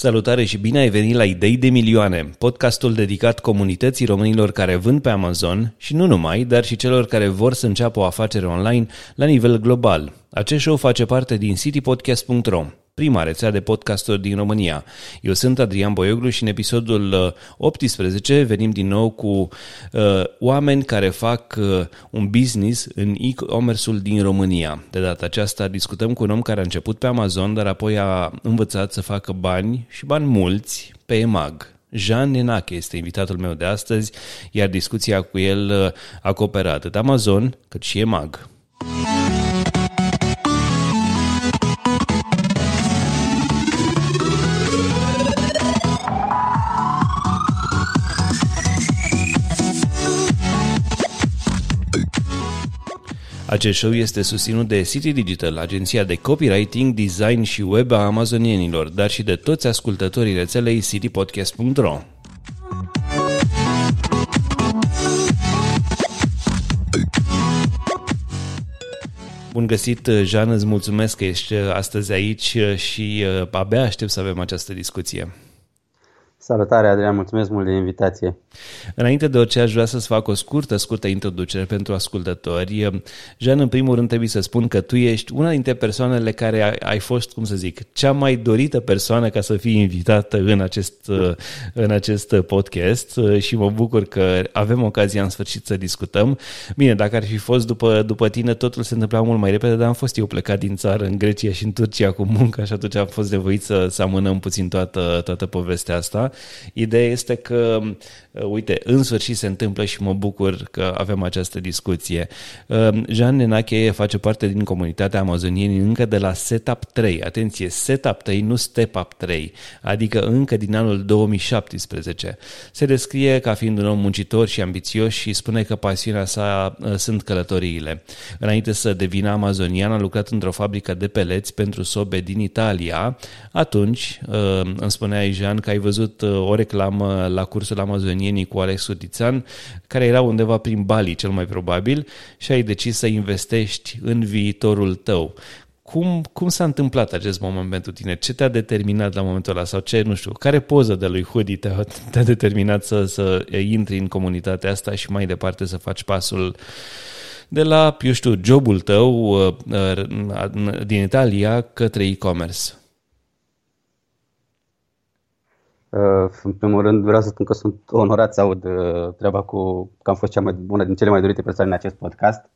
Salutare și bine ai venit la Idei de Milioane, podcastul dedicat comunității românilor care vând pe Amazon și nu numai, dar și celor care vor să înceapă o afacere online la nivel global. Acest show face parte din citypodcast.ro prima rețea de podcasturi din România. Eu sunt Adrian Boioglu și în episodul 18 uh, venim din nou cu uh, oameni care fac uh, un business în e-commerce-ul din România. De data aceasta discutăm cu un om care a început pe Amazon, dar apoi a învățat să facă bani și bani mulți pe EMAG. Jean Nenache este invitatul meu de astăzi, iar discuția cu el uh, acoperă atât Amazon cât și EMAG. Acest show este susținut de City Digital, agenția de copywriting, design și web a amazonienilor, dar și de toți ascultătorii rețelei citypodcast.ro. Bun găsit, Jean, îți mulțumesc că ești astăzi aici și uh, abia aștept să avem această discuție. Salutare, Adrian, mulțumesc mult de invitație. Înainte de orice, aș vrea să-ți fac o scurtă, scurtă introducere pentru ascultători. Jean, în primul rând trebuie să spun că tu ești una dintre persoanele care ai fost, cum să zic, cea mai dorită persoană ca să fii invitată în acest, în acest podcast și mă bucur că avem ocazia în sfârșit să discutăm. Bine, dacă ar fi fost după, după tine, totul se întâmpla mult mai repede, dar am fost eu plecat din țară în Grecia și în Turcia cu muncă și atunci am fost nevoit să, să amânăm puțin toată, toată povestea asta. Ideea este că, uh, uite, în sfârșit se întâmplă și mă bucur că avem această discuție. Uh, Jean Nenache face parte din comunitatea amazonieni încă de la Setup 3. Atenție, Setup 3, nu Step Up 3, adică încă din anul 2017. Se descrie ca fiind un om muncitor și ambițios și spune că pasiunea sa uh, sunt călătoriile. Înainte să devină amazonian, a lucrat într-o fabrică de peleți pentru sobe din Italia. Atunci, îmi spunea Jean că ai văzut o reclamă la cursul amazonienii cu Alex Sutițan, care era undeva prin Bali, cel mai probabil, și ai decis să investești în viitorul tău. Cum, cum s-a întâmplat acest moment pentru tine? Ce te-a determinat la momentul ăla? Sau ce, nu știu, care poză de lui Hoodie te-a, te-a determinat să, să intri în comunitatea asta și mai departe să faci pasul de la, eu știu, jobul tău uh, uh, din Italia către e-commerce? Uh, în primul rând vreau să spun că sunt onorat să aud uh, treaba cu că am fost cea mai bună din cele mai dorite persoane în acest podcast.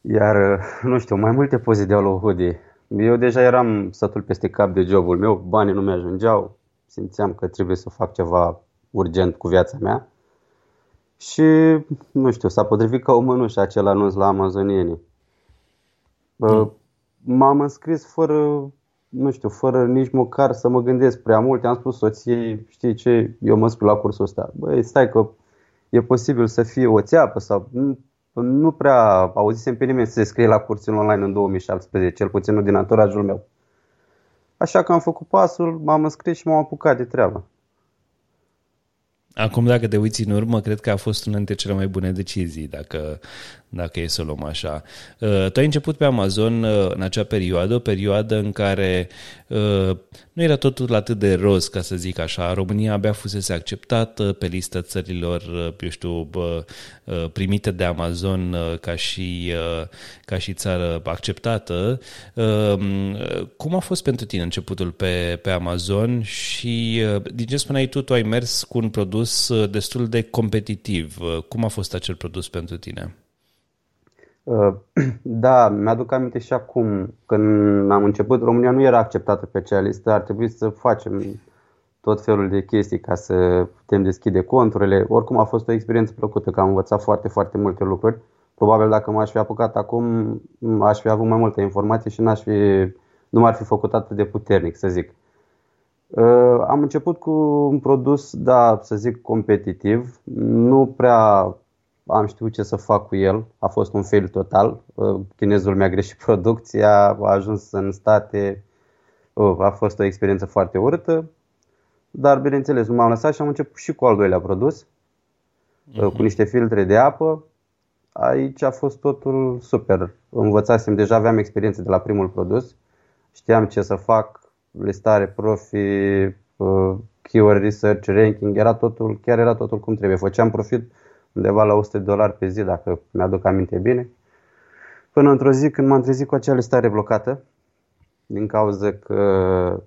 Iar, uh, nu știu, mai multe poze de lui Hoodie. Eu deja eram sătul peste cap de jobul meu, banii nu mi-ajungeau, simțeam că trebuie să fac ceva urgent cu viața mea. Și, nu știu, s-a potrivit ca o mănușă acel anunț la amazonieni. Mm. M-am înscris fără nu știu, fără nici măcar să mă gândesc prea mult, am spus soției, știi ce, eu mă scriu la cursul ăsta. Băi, stai că e posibil să fie o țeapă sau nu, nu prea auzisem pe nimeni să se scrie la cursul online în 2017, cel puțin nu din anturajul meu. Așa că am făcut pasul, m-am înscris și m-am apucat de treabă. Acum, dacă te uiți în urmă, cred că a fost una dintre cele mai bune decizii, dacă, dacă e să o luăm așa. Uh, tu ai început pe Amazon uh, în acea perioadă, o perioadă în care uh, nu era totul atât de roz, ca să zic așa. România abia fusese acceptată pe lista țărilor, eu știu, primite de Amazon ca și, ca și țară acceptată. Cum a fost pentru tine începutul pe, pe Amazon și din ce spuneai tu, tu ai mers cu un produs destul de competitiv. Cum a fost acel produs pentru tine? Uh, da, mi-aduc aminte și acum, când am început, România nu era acceptată pe acea listă, ar trebui să facem tot felul de chestii ca să putem deschide conturile. Oricum a fost o experiență plăcută, că am învățat foarte, foarte multe lucruri. Probabil dacă m-aș fi apucat acum, aș fi avut mai multe informații și n-aș fi, nu m-ar fi făcut atât de puternic, să zic. Uh, am început cu un produs, da, să zic, competitiv. Nu prea am știut ce să fac cu el, a fost un fail total. Uh, chinezul mi-a greșit producția, a ajuns în state, uh, a fost o experiență foarte urâtă. Dar, bineînțeles, nu m-am lăsat și am început și cu al doilea produs, uh-huh. cu mhm. niște filtre de apă. Aici a fost totul super. Învățasem, deja aveam experiență de la primul produs, știam ce să fac, listare, profi, uh, keyword research, ranking, era totul, chiar era totul cum trebuie. Făceam profit undeva la 100 de dolari pe zi, dacă mi-aduc aminte bine. Până într-o zi când m-am trezit cu acea listare blocată, din cauza că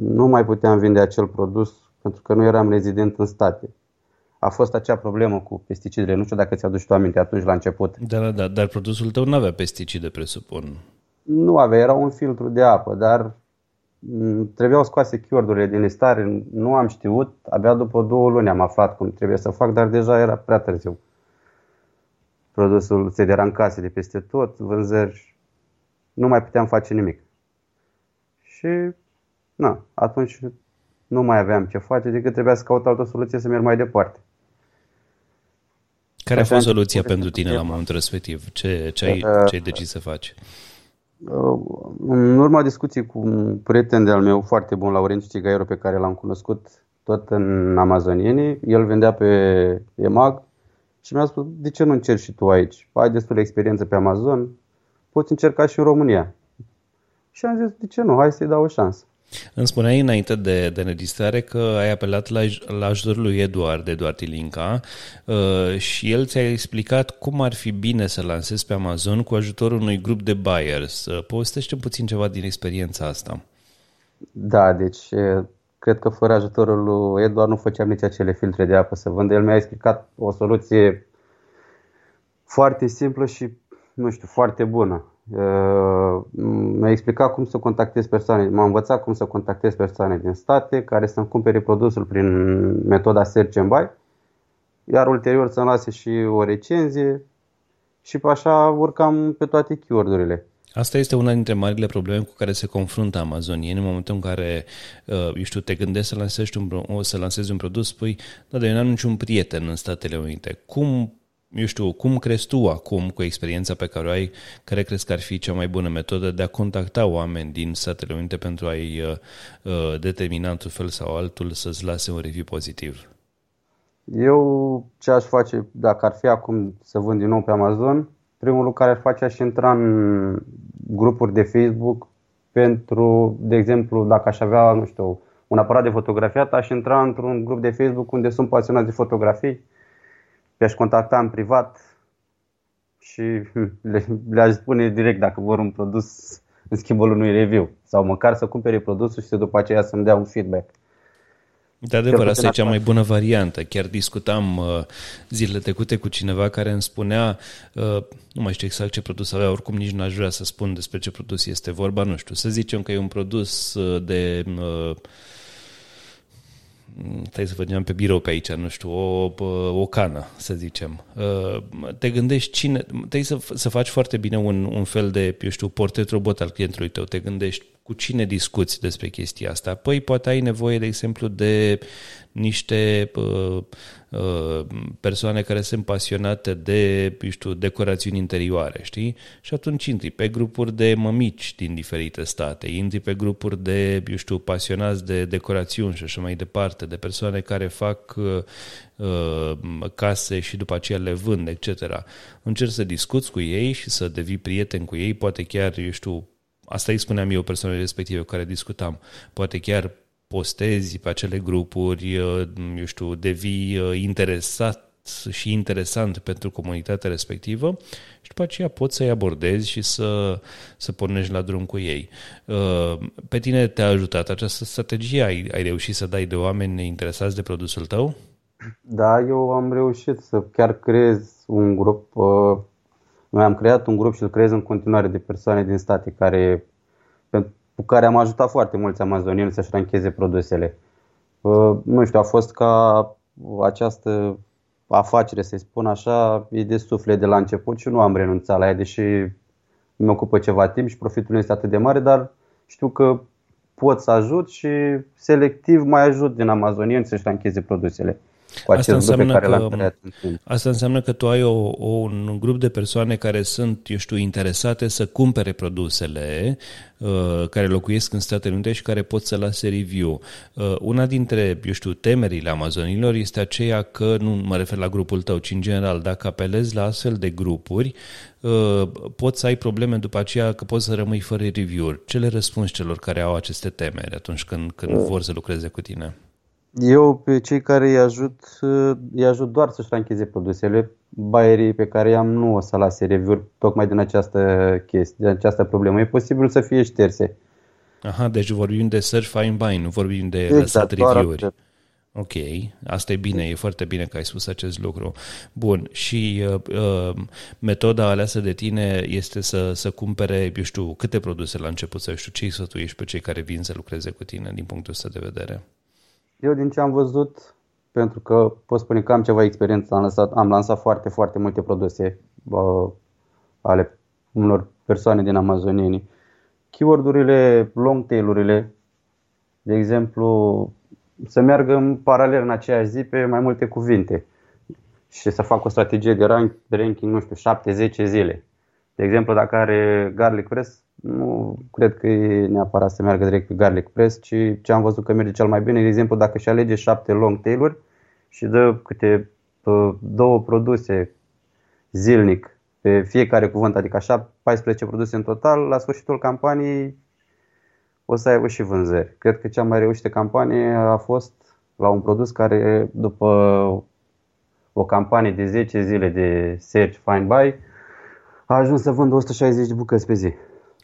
nu mai puteam vinde acel produs pentru că nu eram rezident în state. A fost acea problemă cu pesticidele. Nu știu dacă ți-aduci tu aminte atunci la început. Da, da, da, dar produsul tău nu avea pesticide, presupun. Nu avea, era un filtru de apă, dar mm, trebuiau scoase keyword din listare, nu am știut, abia după două luni am aflat cum trebuie să fac, dar deja era prea târziu. Produsul se era în case de peste tot, vânzări, nu mai puteam face nimic. Și, na, atunci nu mai aveam ce face decât trebuia să caut altă soluție să merg mai departe. Care a fost soluția pentru tine la momentul respectiv? Ce, ce, ai, uh, ce ai decis să faci? Uh, în urma discuției cu un prieten de-al meu foarte bun, Laurențiu Cigaiero, pe care l-am cunoscut tot în Amazonieni, el vendea pe EMAG și mi-a spus, de ce nu încerci și tu aici? Ai destul de experiență pe Amazon, poți încerca și în România. Și am zis, de ce nu, hai să-i dau o șansă. Îmi spuneai înainte de, de înregistrare că ai apelat la, la ajutorul lui Eduard, Eduard Tilinca, uh, și el ți-a explicat cum ar fi bine să lansezi pe Amazon cu ajutorul unui grup de buyers. Uh, povestește puțin ceva din experiența asta. Da, deci cred că fără ajutorul lui Eduard nu făceam nici acele filtre de apă să vând. El mi-a explicat o soluție foarte simplă și, nu știu, foarte bună. Uh, mi-a explicat cum să contactez persoane, m-a învățat cum să contactez persoane din state care să-mi cumpere produsul prin metoda Search and Buy, iar ulterior să-mi lase și o recenzie și pe așa urcam pe toate keyword-urile. Asta este una dintre marile probleme cu care se confruntă amazonieni în momentul în care, uh, eu știu, te gândești să lansezi un, să lansezi un produs, spui, da, dar eu n-am niciun prieten în Statele Unite. Cum eu știu, cum crezi tu acum, cu experiența pe care o ai, care crezi că ar fi cea mai bună metodă de a contacta oameni din Statele Unite pentru a-i uh, uh, determina într-un fel sau altul să-ți lase un review pozitiv? Eu ce aș face dacă ar fi acum să vând din nou pe Amazon, primul lucru care aș face aș intra în grupuri de Facebook pentru, de exemplu, dacă aș avea, nu știu, un aparat de fotografiat, aș intra într-un grup de Facebook unde sunt pasionați de fotografii i-aș contacta în privat și hm, le, le-aș spune direct dacă vor un produs în schimbul unui review sau măcar să cumpere produsul și să după aceea să-mi dea un feedback. De adevăr, asta e cea mai bună variantă. Chiar discutam uh, zilele trecute cu cineva care îmi spunea, uh, nu mai știu exact ce produs avea, oricum nici n-aș vrea să spun despre ce produs este vorba, nu știu, să zicem că e un produs uh, de uh, stai să vedem pe birou pe aici, nu știu, o, o cană, să zicem. Uh, te gândești cine, trebuie să, să faci foarte bine un, un fel de, eu știu, portret robot al clientului tău, te gândești cu cine discuți despre chestia asta. Păi poate ai nevoie, de exemplu, de niște uh, uh, persoane care sunt pasionate de, eu știu, decorațiuni interioare, știi? Și atunci intri pe grupuri de mămici din diferite state, intri pe grupuri de, eu știu, pasionați de decorațiuni și așa mai departe, de persoane care fac uh, uh case și după aceea le vând, etc. Încerci să discuți cu ei și să devii prieten cu ei, poate chiar, eu știu, Asta îi spuneam eu persoanele respective cu care discutam. Poate chiar postezi pe acele grupuri, uh, eu știu, devii uh, interesat și interesant pentru comunitatea respectivă și după aceea poți să-i abordezi și să, să pornești la drum cu ei. Uh, pe tine te-a ajutat această strategie? Ai, ai reușit să dai de oameni interesați de produsul tău? Da, eu am reușit să chiar creez un grup noi am creat un grup și îl creez în continuare de persoane din state care, cu care am ajutat foarte mulți amazonieni să-și rancheze produsele. Nu știu, a fost ca această afacere, să-i spun așa, e de suflet de la început și nu am renunțat la ea, deși mi ocupă ceva timp și profitul nu este atât de mare, dar știu că pot să ajut și selectiv mai ajut din amazonieni să-și rancheze produsele. Cu acest lucru pe care l-am creat în timp. Asta înseamnă că tu ai o, o, un grup de persoane care sunt, eu știu, interesate să cumpere produsele, uh, care locuiesc în Statele Unite și care pot să lase review. Uh, una dintre, eu știu, temerile amazonilor este aceea că, nu mă refer la grupul tău, ci în general, dacă apelezi la astfel de grupuri, uh, poți să ai probleme după aceea că poți să rămâi fără review-uri. Ce le răspunzi celor care au aceste temeri atunci când, când uh. vor să lucreze cu tine? Eu pe cei care îi ajut, îi ajut doar să-și rancheze produsele. Baierii pe care i-am nu o să lase review tocmai din această chestie, din această problemă. E posibil să fie șterse. Aha, deci vorbim de search, find, buy, nu vorbim de exact, lăsat review-uri. Ok, asta e bine, e foarte bine că ai spus acest lucru. Bun, și uh, uh, metoda aleasă de tine este să, să cumpere, eu știu, câte produse la început, să știu ce îi sfătuiești pe cei care vin să lucreze cu tine din punctul ăsta de vedere. Eu din ce am văzut, pentru că pot spune că am ceva experiență, am lansat, am lansat foarte, foarte multe produse uh, ale unor persoane din amazonieni. Keyword-urile, long tail-urile, de exemplu, să meargă în paralel în aceeași zi pe mai multe cuvinte și să fac o strategie de ranking, nu știu, 7-10 zile. De exemplu, dacă are garlic press, nu cred că e neapărat să meargă direct pe garlic press, ci ce am văzut că merge cel mai bine, de exemplu, dacă și alege 7 long tail-uri și dă câte două produse zilnic pe fiecare cuvânt, adică așa 14 produse în total, la sfârșitul campaniei o să aibă și vânzări. Cred că cea mai reușită campanie a fost la un produs care după o campanie de 10 zile de search, find, buy, a ajuns să vândă 160 de bucăți pe zi.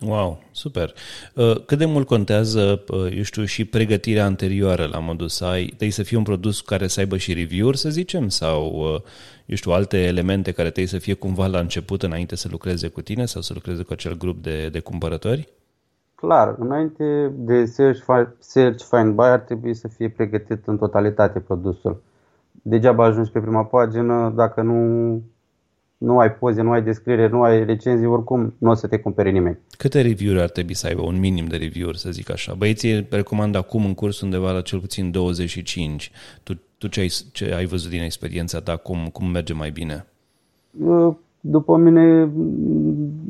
Wow, super. Uh, cât de mult contează, uh, eu știu, și pregătirea anterioară la modul să ai, trebuie să fie un produs care să aibă și review-uri, să zicem, sau, uh, eu știu, alte elemente care trebuie să fie cumva la început înainte să lucreze cu tine sau să lucreze cu acel grup de, de cumpărători? Clar, înainte de search, search find buy ar trebui să fie pregătit în totalitate produsul. Degeaba ajungi pe prima pagină dacă nu nu ai poze, nu ai descriere, nu ai recenzii, oricum nu o să te cumpere nimeni. Câte review-uri ar trebui să aibă? Un minim de review-uri, să zic așa. Băieții recomand acum în curs undeva la cel puțin 25. Tu, tu ce, ai, ce ai văzut din experiența ta? Cum, cum merge mai bine? După mine,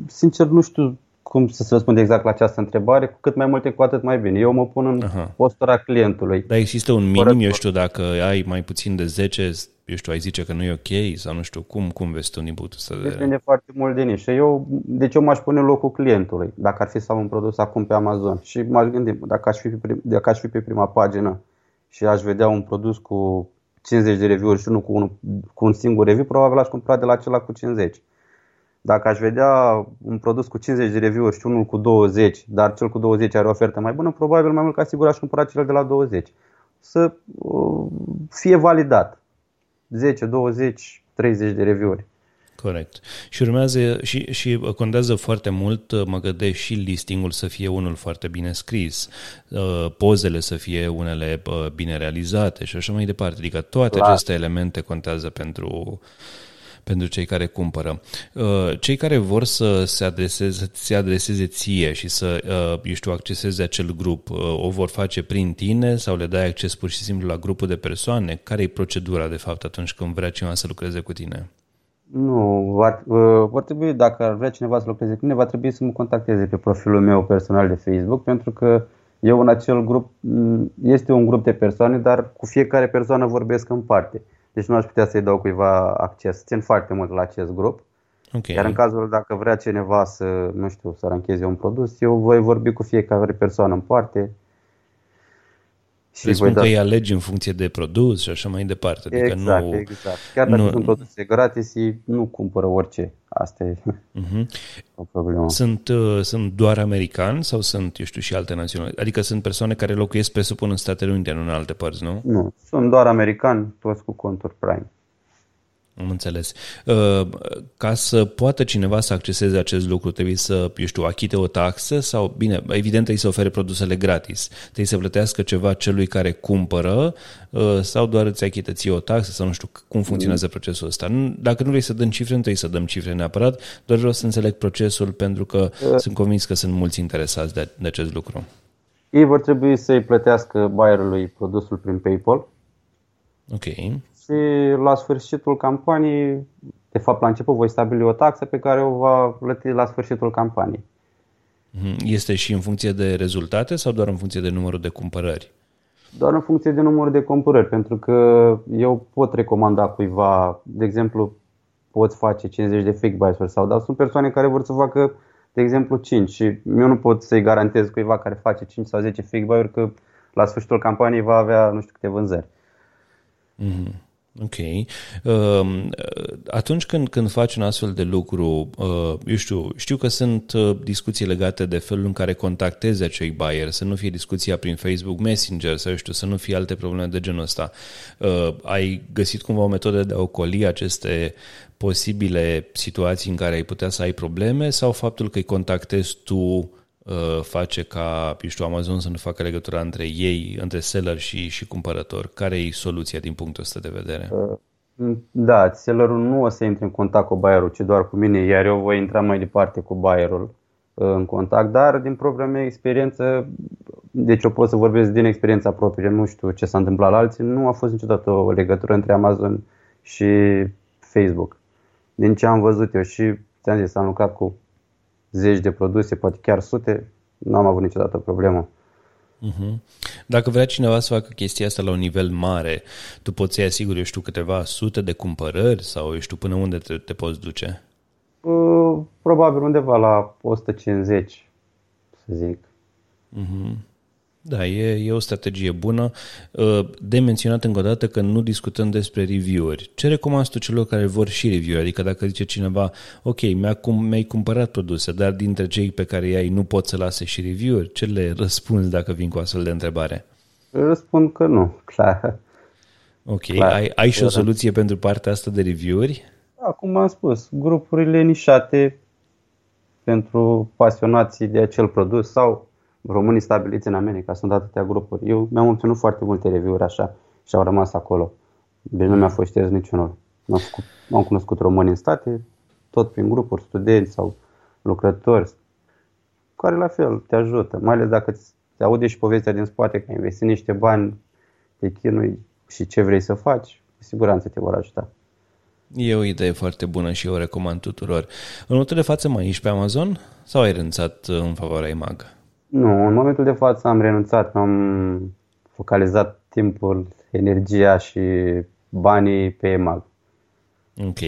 sincer, nu știu cum să se răspunde exact la această întrebare, cu cât mai multe, cu atât mai bine. Eu mă pun în Aha. postura clientului. Dar există un minim, eu știu, dacă ai mai puțin de 10, eu știu, ai zice că nu e ok sau nu știu, cum, cum vezi tu din punctul ăsta de Depinde foarte mult de nișă. Eu, deci eu m-aș pune în locul clientului, dacă ar fi să am un produs acum pe Amazon și m-aș gândi, dacă aș fi pe, prim, dacă aș fi pe prima pagină și aș vedea un produs cu 50 de review-uri și nu cu un, cu un singur review, probabil aș cumpăra de la acela cu 50. Dacă aș vedea un produs cu 50 de review-uri și unul cu 20, dar cel cu 20 are o ofertă mai bună, probabil mai mult ca sigur aș cumpăra cel de la 20. Să uh, fie validat. 10, 20, 30 de review-uri. Corect. Și urmează și, și contează foarte mult, mă gândesc, și listingul să fie unul foarte bine scris, uh, pozele să fie unele uh, bine realizate și așa mai departe. Adică toate Clar. aceste elemente contează pentru pentru cei care cumpără. Uh, cei care vor să se adreseze, se adreseze ție și să, uh, eu știu, acceseze acel grup, uh, o vor face prin tine sau le dai acces pur și simplu la grupul de persoane? Care e procedura, de fapt, atunci când vrea cineva să lucreze cu tine? Nu, va, va trebui, dacă ar vrea cineva să lucreze cu mine, va trebui să mă contacteze pe profilul meu personal de Facebook, pentru că eu în acel grup, este un grup de persoane, dar cu fiecare persoană vorbesc în parte. Deci nu aș putea să-i dau cuiva acces. Țin foarte mult la acest grup. Okay. Iar în cazul dacă vrea cineva să, nu știu, să rancheze un produs, eu voi vorbi cu fiecare persoană în parte și Presupun că îi alegi în funcție de produs și așa mai departe. Adică exact, nu, exact. Chiar dacă nu... sunt produse gratis, nu cumpără orice. Asta e uh-huh. o problemă. Sunt, uh, sunt doar americani sau sunt, eu știu, și alte naționali? Adică sunt persoane care locuiesc, presupun, în Statele Unite, nu în alte părți, nu? Nu, sunt doar americani, toți cu conturi Prime. Am înțeles. Uh, ca să poată cineva să acceseze acest lucru, trebuie să, eu știu, achite o taxă sau, bine, evident trebuie să ofere produsele gratis. Trebuie să plătească ceva celui care cumpără uh, sau doar îți achită ție o taxă sau nu știu cum funcționează mm. procesul ăsta. Dacă nu vrei să dăm cifre, nu trebuie să dăm cifre neapărat, doar vreau să înțeleg procesul pentru că uh. sunt convins că sunt mulți interesați de, de acest lucru. Ei vor trebui să-i plătească bayerului produsul prin PayPal Ok. Și la sfârșitul campaniei, de fapt la început voi stabili o taxă pe care o va plăti la sfârșitul campaniei. Mhm. Este și în funcție de rezultate sau doar în funcție de numărul de cumpărări? Doar în funcție de numărul de cumpărări, pentru că eu pot recomanda cuiva, de exemplu, poți face 50 de fake buys sau, dar sunt persoane care vor să facă, de exemplu, 5 și eu nu pot să-i garantez cuiva care face 5 sau 10 fake buy-uri că la sfârșitul campaniei va avea nu știu câte vânzări. Mm-hmm. Ok. Uh, atunci când, când faci un astfel de lucru, uh, eu știu, știu că sunt uh, discuții legate de felul în care contactezi acei buyer, să nu fie discuția prin Facebook Messenger sau, eu știu, să nu fie alte probleme de genul ăsta. Uh, ai găsit cumva o metodă de a ocoli aceste posibile situații în care ai putea să ai probleme sau faptul că îi contactezi tu Uh, face ca, știu, Amazon să nu facă legătura între ei, între seller și, și cumpărător? Care e soluția din punctul ăsta de vedere? Uh, da, sellerul nu o să intre în contact cu buyerul, ci doar cu mine, iar eu voi intra mai departe cu buyerul uh, în contact, dar din propria mea experiență, deci eu pot să vorbesc din experiența proprie, nu știu ce s-a întâmplat la alții, nu a fost niciodată o legătură între Amazon și Facebook. Din ce am văzut eu și ți-am zis, am lucrat cu zeci de produse, poate chiar sute, nu am avut niciodată o problemă. Uh-huh. Dacă vrea cineva să facă chestia asta la un nivel mare, tu poți să-i asiguri, eu știu, câteva sute de cumpărări sau eu știu până unde te, te poți duce? Uh, probabil undeva la 150, să zic. Uh-huh. Da, e, e o strategie bună. Uh, de menționat încă o dată că nu discutăm despre review-uri. Ce recomand tu celor care vor și review Adică dacă zice cineva, ok, mi-a, cum, mi-ai cumpărat produse, dar dintre cei pe care i-ai nu pot să lase și review-uri, ce le răspunzi dacă vin cu astfel de întrebare? Răspund că nu, clar. Ok, clar. ai, ai și o soluție pentru partea asta de review-uri? Acum am spus, grupurile nișate pentru pasionații de acel produs sau românii stabiliți în America, sunt atâtea grupuri. Eu mi-am obținut foarte multe review-uri așa și au rămas acolo. Deci nu mi-a fost șters niciunul. M-am, făcut, m-am cunoscut români în state, tot prin grupuri, studenți sau lucrători, care la fel te ajută, mai ales dacă te aude și povestea din spate că ai investit niște bani, te chinui și ce vrei să faci, cu siguranță te vor ajuta. E o idee foarte bună și eu o recomand tuturor. În momentul de față mai ești pe Amazon sau ai renunțat în favoarea IMAG? Nu, în momentul de față am renunțat, am focalizat timpul, energia și banii pe EMAG. Ok.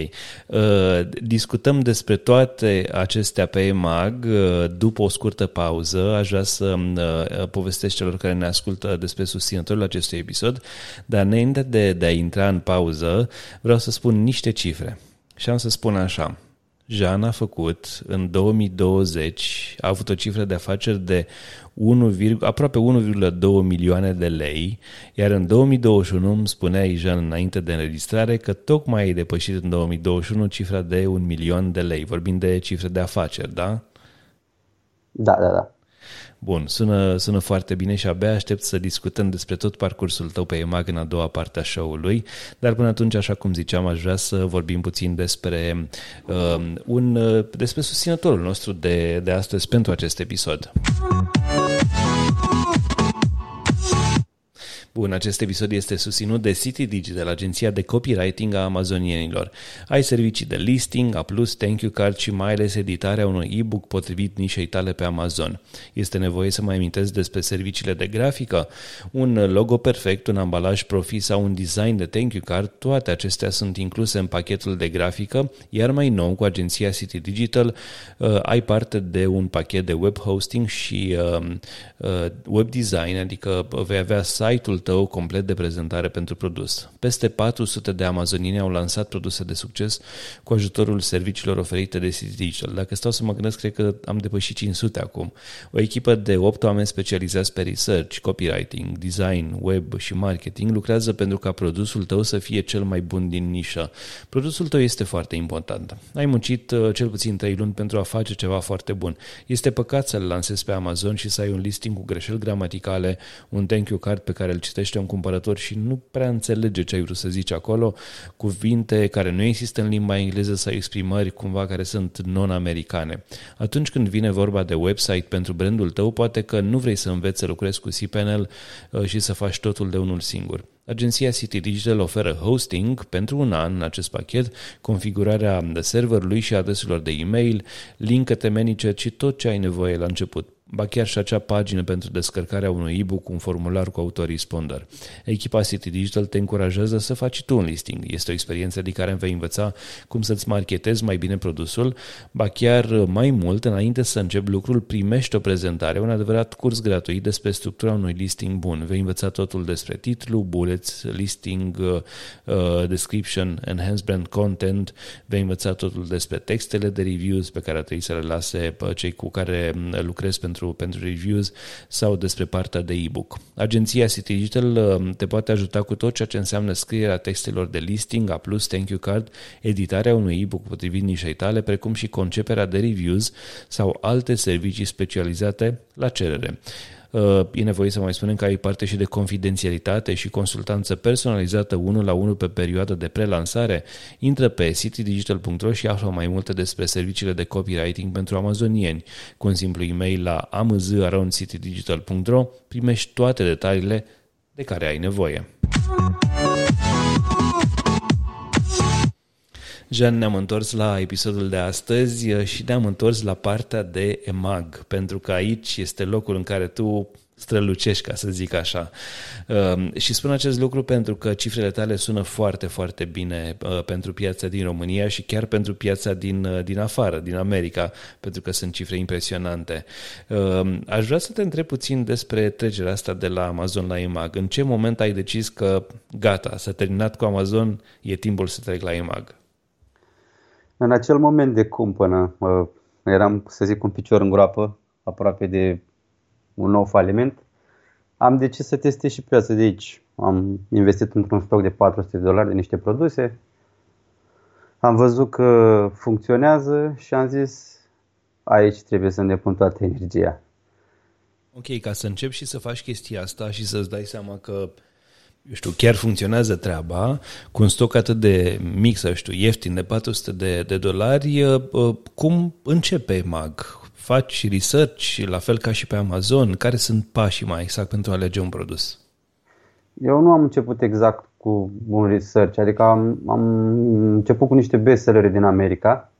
Uh, discutăm despre toate acestea pe EMAG uh, după o scurtă pauză. Aș vrea să uh, povestesc celor care ne ascultă despre susținătorul acestui episod, dar înainte de, de a intra în pauză, vreau să spun niște cifre. Și am să spun așa. Jean a făcut în 2020, a avut o cifră de afaceri de 1, aproape 1,2 milioane de lei, iar în 2021 îmi spunea Jean înainte de înregistrare că tocmai ai depășit în 2021 cifra de 1 milion de lei. Vorbim de cifre de afaceri, da? Da, da, da. Bun, sună, sună foarte bine și abia aștept să discutăm despre tot parcursul tău pe EMAG în a doua parte a show-ului, dar până atunci, așa cum ziceam, aș vrea să vorbim puțin despre, uh, un, uh, despre susținătorul nostru de, de astăzi pentru acest episod. Bun, acest episod este susținut de City Digital, agenția de copywriting a amazonienilor. Ai servicii de listing, A+, thank you card și mai ales editarea unui e-book potrivit nișei tale pe Amazon. Este nevoie să mai amintesc despre serviciile de grafică, un logo perfect, un ambalaj profi sau un design de thank you card, toate acestea sunt incluse în pachetul de grafică, iar mai nou cu agenția City Digital uh, ai parte de un pachet de web hosting și uh, uh, web design, adică vei avea site-ul tău complet de prezentare pentru produs. Peste 400 de amazonini au lansat produse de succes cu ajutorul serviciilor oferite de City Digital. Dacă stau să mă gândesc, cred că am depășit 500 acum. O echipă de 8 oameni specializați pe research, copywriting, design, web și marketing lucrează pentru ca produsul tău să fie cel mai bun din nișă. Produsul tău este foarte important. Ai muncit uh, cel puțin 3 luni pentru a face ceva foarte bun. Este păcat să-l lansezi pe Amazon și să ai un listing cu greșeli gramaticale, un thank you card pe care îl citește un cumpărător și nu prea înțelege ce ai vrut să zici acolo, cuvinte care nu există în limba engleză sau exprimări cumva care sunt non-americane. Atunci când vine vorba de website pentru brandul tău, poate că nu vrei să înveți să lucrezi cu cPanel uh, și să faci totul de unul singur. Agenția City Digital oferă hosting pentru un an în acest pachet, configurarea serverului și adreselor de e-mail, link temenice și tot ce ai nevoie la început ba chiar și acea pagină pentru descărcarea unui e-book cu un formular cu autoresponder. Echipa City Digital te încurajează să faci tu un listing. Este o experiență de care vei învăța cum să-ți marketezi mai bine produsul, ba chiar mai mult, înainte să începi lucrul, primești o prezentare, un adevărat curs gratuit despre structura unui listing bun. Vei învăța totul despre titlu, bullets, listing, uh, uh description, enhanced brand content, vei învăța totul despre textele de reviews pe care trebuie să le lase uh, cei cu care uh, lucrezi pentru pentru, pentru reviews sau despre partea de e-book. Agenția City Digital uh, te poate ajuta cu tot ceea ce înseamnă scrierea textelor de listing, A+, thank you card, editarea unui e-book potrivit nișei tale, precum și conceperea de reviews sau alte servicii specializate la cerere. Uh, e nevoie să mai spunem că ai parte și de confidențialitate și consultanță personalizată unul la unul pe perioadă de prelansare. Intră pe citydigital.ro și află mai multe despre serviciile de copywriting pentru amazonieni. Cu un simplu e-mail la amz.citydigital.ro primești toate detaliile de care ai nevoie. Jean, ne-am întors la episodul de astăzi uh, și ne-am întors la partea de EMAG, pentru că aici este locul în care tu strălucești, ca să zic așa. Um, și spun acest lucru pentru că cifrele tale sună foarte, foarte bine uh, pentru piața din România și chiar pentru piața din, uh, din afară, din America, pentru că sunt cifre impresionante. Um, aș vrea să te întreb puțin despre trecerea asta de la Amazon la EMAG. În ce moment ai decis că gata, s-a terminat cu Amazon, e timpul să trec la EMAG? În acel moment de cumpănă, eram, să zic, un picior în groapă, aproape de un nou faliment, am decis să testez și piața de aici. Am investit într-un stoc de 400 de dolari de niște produse, am văzut că funcționează și am zis aici trebuie să ne pun toată energia. Ok, ca să începi și să faci chestia asta și să-ți dai seama că eu știu, chiar funcționează treaba, cu un stoc atât de mic sau știu, ieftin de 400 de, de dolari, uh, uh, cum începe MAG? Faci research, la fel ca și pe Amazon? Care sunt pașii mai exact pentru a alege un produs? Eu nu am început exact cu un research, adică am, am început cu niște bestsellere din America,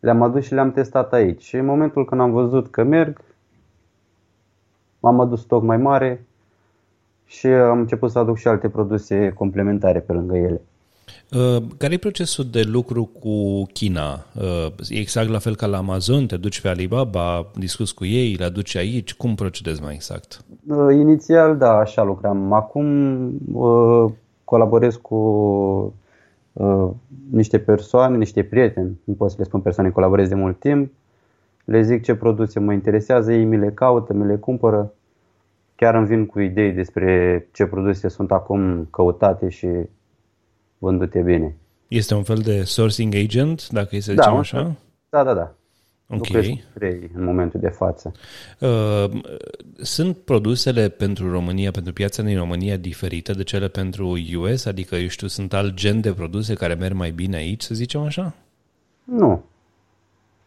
le-am adus și le-am testat aici. Și în momentul când am văzut că merg, m-am adus stoc mai mare, și am început să aduc și alte produse complementare pe lângă ele. Uh, care e procesul de lucru cu China? Uh, exact la fel ca la Amazon? Te duci pe Alibaba, discuți cu ei, le aduci aici? Cum procedezi mai exact? Uh, inițial, da, așa lucram. Acum colaborez cu niște persoane, niște prieteni, nu pot să le spun persoane, colaborez de mult timp, le zic ce produse mă interesează, ei mi le caută, mi le cumpără chiar îmi vin cu idei despre ce produse sunt acum căutate și vândute bine. Este un fel de sourcing agent, dacă îi să da, zicem așa? Da, da, da. Ok. în momentul de față. Uh, sunt produsele pentru România, pentru piața din România diferite de cele pentru US? Adică, eu știu, sunt alt gen de produse care merg mai bine aici, să zicem așa? Nu.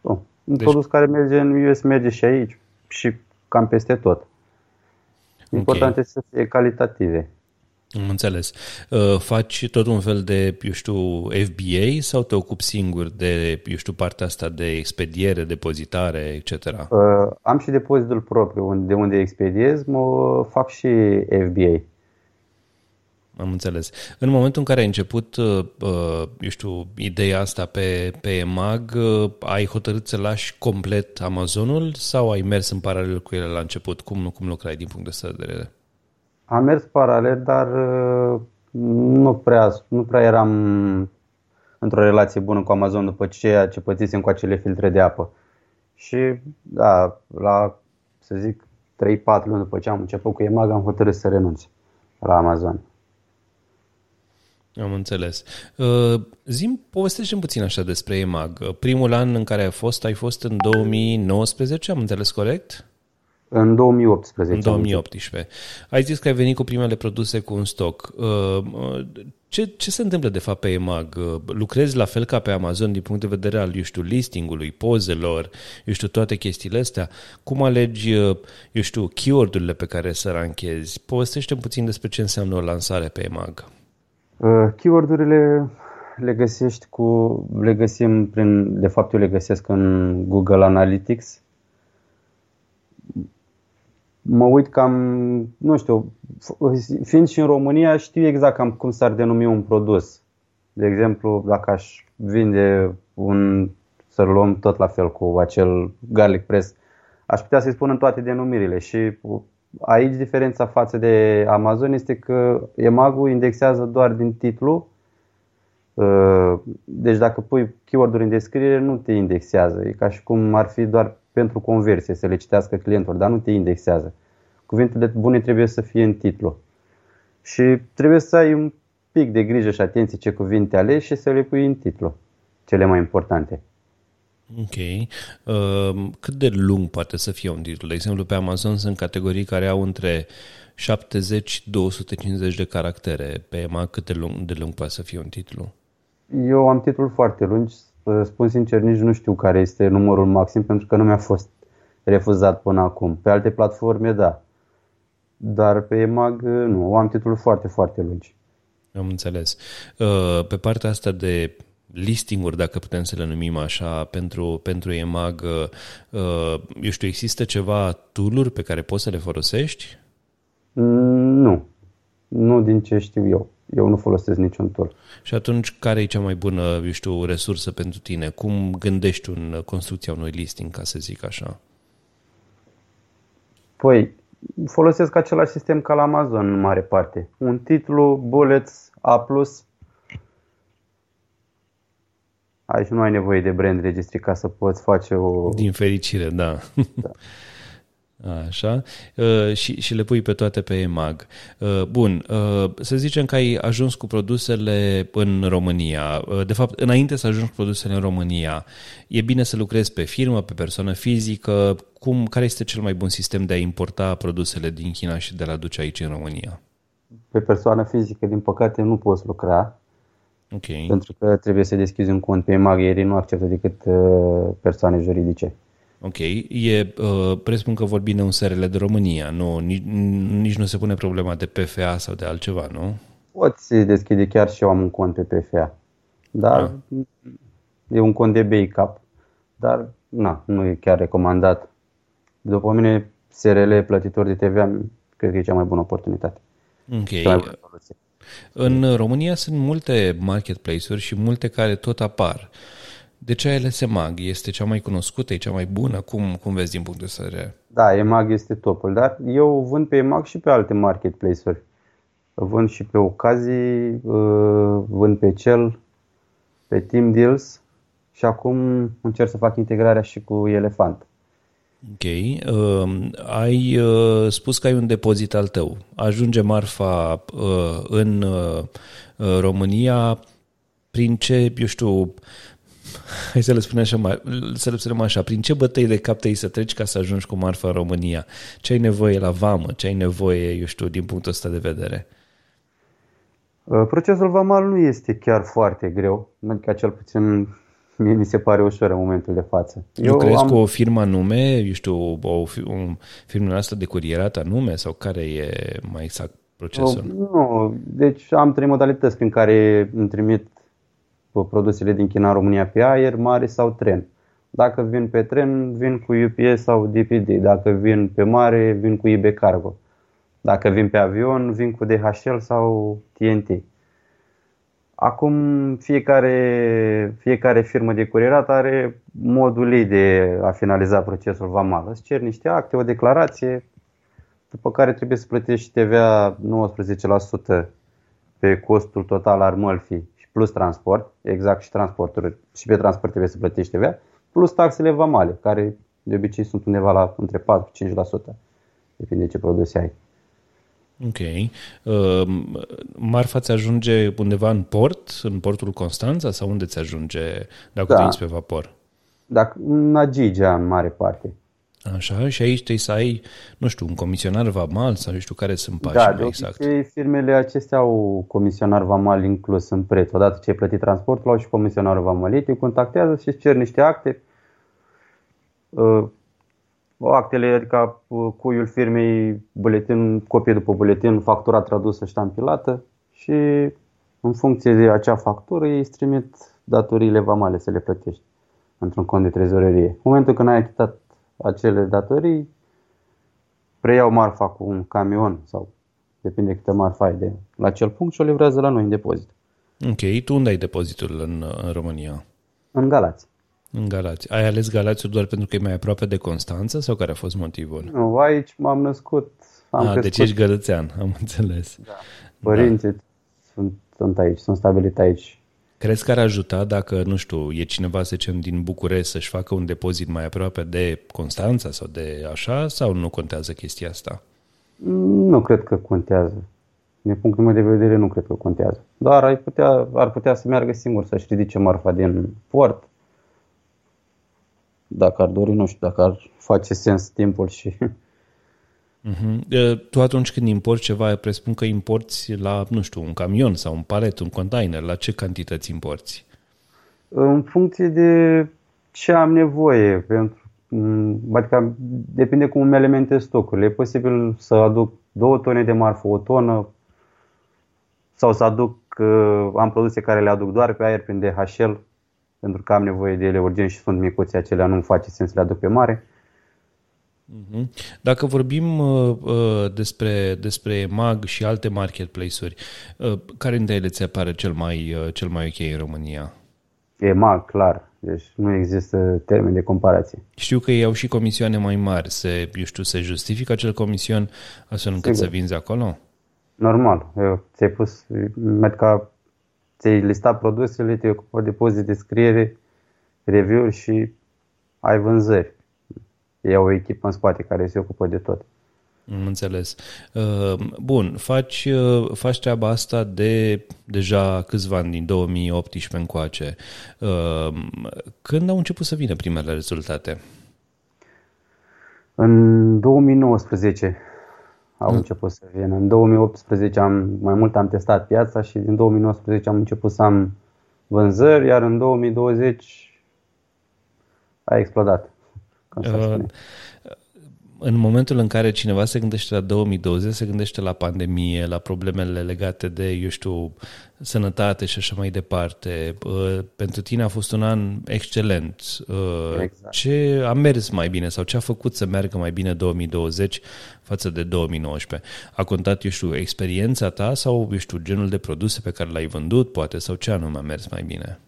nu. Un deci... produs care merge în US merge și aici și cam peste tot. Important okay. este să fie calitative. Am înțeles. Uh, faci tot un fel de, eu știu, FBA sau te ocupi singur de, eu știu, partea asta de expediere, depozitare, etc.? Uh, am și depozitul propriu de unde expediez, mă fac și FBA. Am înțeles. În momentul în care ai început, uh, uh, eu știu, ideea asta pe, pe EMAG, uh, ai hotărât să lași complet Amazonul sau ai mers în paralel cu ele la început? Cum, cum lucrai din punct de vedere? Am mers paralel, dar nu prea, nu prea eram într-o relație bună cu Amazon după ceea ce pățisem cu acele filtre de apă. Și da, la, să zic, 3-4 luni după ce am început cu EMAG, am hotărât să renunț la Amazon. Am înțeles. Uh, zim, povestește puțin așa despre EMAG. Primul an în care ai fost, ai fost în 2019, am înțeles corect? În 2018. În 2018. Ai zis că ai venit cu primele produse cu un stoc. Uh, ce, ce se întâmplă de fapt pe EMAG? Uh, lucrezi la fel ca pe Amazon din punct de vedere al, eu știu, listingului, pozelor, eu știu, toate chestiile astea? Cum alegi, uh, eu știu, keyword-urile pe care să ranchezi? povestește puțin despre ce înseamnă o lansare pe EMAG. Uh, keyword-urile le găsești cu, le găsim prin, de fapt eu le găsesc în Google Analytics. Mă uit cam, nu știu, fiind și în România știu exact cam cum s-ar denumi un produs. De exemplu, dacă aș vinde un, să luăm tot la fel cu acel garlic press, aș putea să-i spun în toate denumirile și aici diferența față de Amazon este că EMAG-ul indexează doar din titlu Uh, deci dacă pui keyword-uri în descriere, nu te indexează. E ca și cum ar fi doar pentru conversie să le citească clientul, dar nu te indexează. Cuvintele bune trebuie să fie în titlu. Și trebuie să ai un pic de grijă și atenție ce cuvinte alegi și să le pui în titlu, cele mai importante. Ok. Uh, cât de lung poate să fie un titlu? De exemplu, pe Amazon sunt categorii care au între 70-250 de caractere. Pe EMA cât de lung, de lung poate să fie un titlu? Eu am titluri foarte lungi, spun sincer, nici nu știu care este numărul maxim pentru că nu mi-a fost refuzat până acum. Pe alte platforme, da. Dar pe EMAG, nu. Am titluri foarte, foarte lungi. Am înțeles. Uh, pe partea asta de listinguri, dacă putem să le numim așa, pentru, pentru EMAG, uh, eu știu, există ceva tool pe care poți să le folosești? Mm, nu. Nu din ce știu eu eu nu folosesc niciun tool. Și atunci, care e cea mai bună, eu știu, resursă pentru tine? Cum gândești un construcția unui listing, ca să zic așa? Păi, folosesc același sistem ca la Amazon în mare parte. Un titlu, bullets, A+, Aici nu ai nevoie de brand registry ca să poți face o... Din fericire, da. da. Așa, uh, și, și le pui pe toate pe EMAG. Uh, bun, uh, să zicem că ai ajuns cu produsele în România. De fapt, înainte să ajungi cu produsele în România, e bine să lucrezi pe firmă, pe persoană fizică. Cum, care este cel mai bun sistem de a importa produsele din China și de a le aduce aici în România? Pe persoană fizică, din păcate, nu poți lucra. Okay. Pentru că trebuie să deschizi un cont pe EMAG, ei nu acceptă decât persoane juridice. Ok, e, uh, presupun că vorbim de un SRL de România, nu, nici, nici nu se pune problema de PFA sau de altceva, nu? Poți deschide, chiar și eu am un cont pe PFA, dar ah. e un cont de backup, dar na, nu e chiar recomandat. După mine, SRL plătitor de TVA, cred că e cea mai bună oportunitate. Ok. În România sunt multe marketplace-uri și multe care tot apar. De ce ales EMAG? Este cea mai cunoscută, e cea mai bună? Cum, cum vezi din punct de vedere? Da, EMAG este topul, dar eu vând pe EMAG și pe alte marketplace-uri. Vând și pe ocazii, uh, vând pe cel, pe Team Deals și acum încerc să fac integrarea și cu Elefant. Ok. Uh, ai uh, spus că ai un depozit al tău. Ajunge marfa uh, în uh, România prin ce, eu știu, hai să le spunem așa, să le spunem așa, prin ce bătăi de cap te să treci ca să ajungi cu marfa în România? Ce ai nevoie la vamă? Ce ai nevoie, eu știu, din punctul ăsta de vedere? Uh, procesul vamal nu este chiar foarte greu, adică cel puțin mie mi se pare ușor în momentul de față. Eu Lucrezi am... cu o firmă anume, eu știu, o, o firmă asta de curierat anume sau care e mai exact procesul? Nu, deci am trei modalități prin care îmi trimit produsele din China în România pe aer, mare sau tren. Dacă vin pe tren, vin cu UPS sau DPD. Dacă vin pe mare, vin cu IB Cargo. Dacă vin pe avion, vin cu DHL sau TNT. Acum fiecare, fiecare firmă de curierat are modul ei de a finaliza procesul vamal. Îți cer niște acte, o declarație, după care trebuie să plătești TVA 19% pe costul total al mălfii plus transport, exact și transportul, și pe transport trebuie să plătești TVA, plus taxele vamale, care de obicei sunt undeva la între 4-5%, depinde de ce produse ai. Ok. Uh, marfa ți ajunge undeva în port, în portul Constanța sau unde ți ajunge dacă da. te pe vapor? Dacă, în Agigea, în mare parte. Așa, și aici trebuie să ai, nu știu, un comisionar vamal sau nu știu care sunt pașii Da, mai de exact. obicei firmele acestea au comisionar vamal inclus în preț. Odată ce ai plătit transportul, au și comisionarul vamal. Ei te contactează și îți cer niște acte. Uh, Actele, adică uh, cuiul firmei, buletin, copie după buletin, factura tradusă, ștampilată și în funcție de acea factură ei îți trimit datoriile vamale să le plătești într-un cont de trezorerie. În momentul când ai achitat acele datorii, preiau marfa cu un camion sau depinde câte marfa ai de la acel punct și o livrează la noi în depozit. Ok, tu unde ai depozitul în, în România? În Galați. În Galați. Ai ales Galațiul doar pentru că e mai aproape de Constanța sau care a fost motivul? Nu, aici m-am născut, am ah, crescut, deci ești gălățean, am înțeles. părinții sunt, sunt aici, sunt stabilit aici. Crezi că ar ajuta dacă, nu știu, e cineva, să zicem, din București să-și facă un depozit mai aproape de Constanța sau de așa, sau nu contează chestia asta? Nu cred că contează. Din punctul meu de vedere, nu cred că contează. Dar ar putea, ar putea să meargă singur să-și ridice marfa din port. Dacă ar dori, nu știu, dacă ar face sens timpul și... Uh-huh. Tu atunci când importi ceva, presupun că importi la, nu știu, un camion sau un palet, un container. La ce cantități importi? În funcție de ce am nevoie. Pentru, adică depinde cum îmi alimentez stocurile. E posibil să aduc două tone de marfă, o tonă, sau să aduc, am produse care le aduc doar pe aer prin DHL, pentru că am nevoie de ele urgent și sunt micuți acelea, nu-mi face sens să le aduc pe mare. Mhm. Dacă vorbim uh, uh, despre, despre MAG și alte marketplace-uri, uh, care dintre ele ți apare cel mai, uh, cel mai ok în România? E MAG, clar. Deci nu există termen de comparație. Știu că ei au și comisioane mai mari. Se, eu știu, se justifică acel comision astfel încât Sigur. să vinzi acolo? Normal. Eu, ți-ai pus, medica, ți-ai listat produsele, te ocupă de poze de scriere, review-uri și ai vânzări. Ei au o echipă în spate care se ocupă de tot. Am înțeles. Uh, Bun, faci, uh, faci treaba asta de deja câțiva ani, din 2018 încoace. Uh, Când au început să vină primele rezultate? În 2019 au început să vină. În 2018 am, mai mult am testat piața și din 2019 am început să am vânzări, iar în 2020 a explodat. cum s-ar Uh, spune. În momentul în care cineva se gândește la 2020, se gândește la pandemie, la problemele legate de, eu știu, sănătate și așa mai departe. Uh, Pentru tine a fost un an excelent. Uh, Exact. Ce a mers mai bine sau ce a făcut să meargă mai bine 2020 față de 2019? A contat, eu știu, experiența ta sau, eu știu, genul de produse pe care l-ai vândut, poate, sau ce anume a mers mai bine?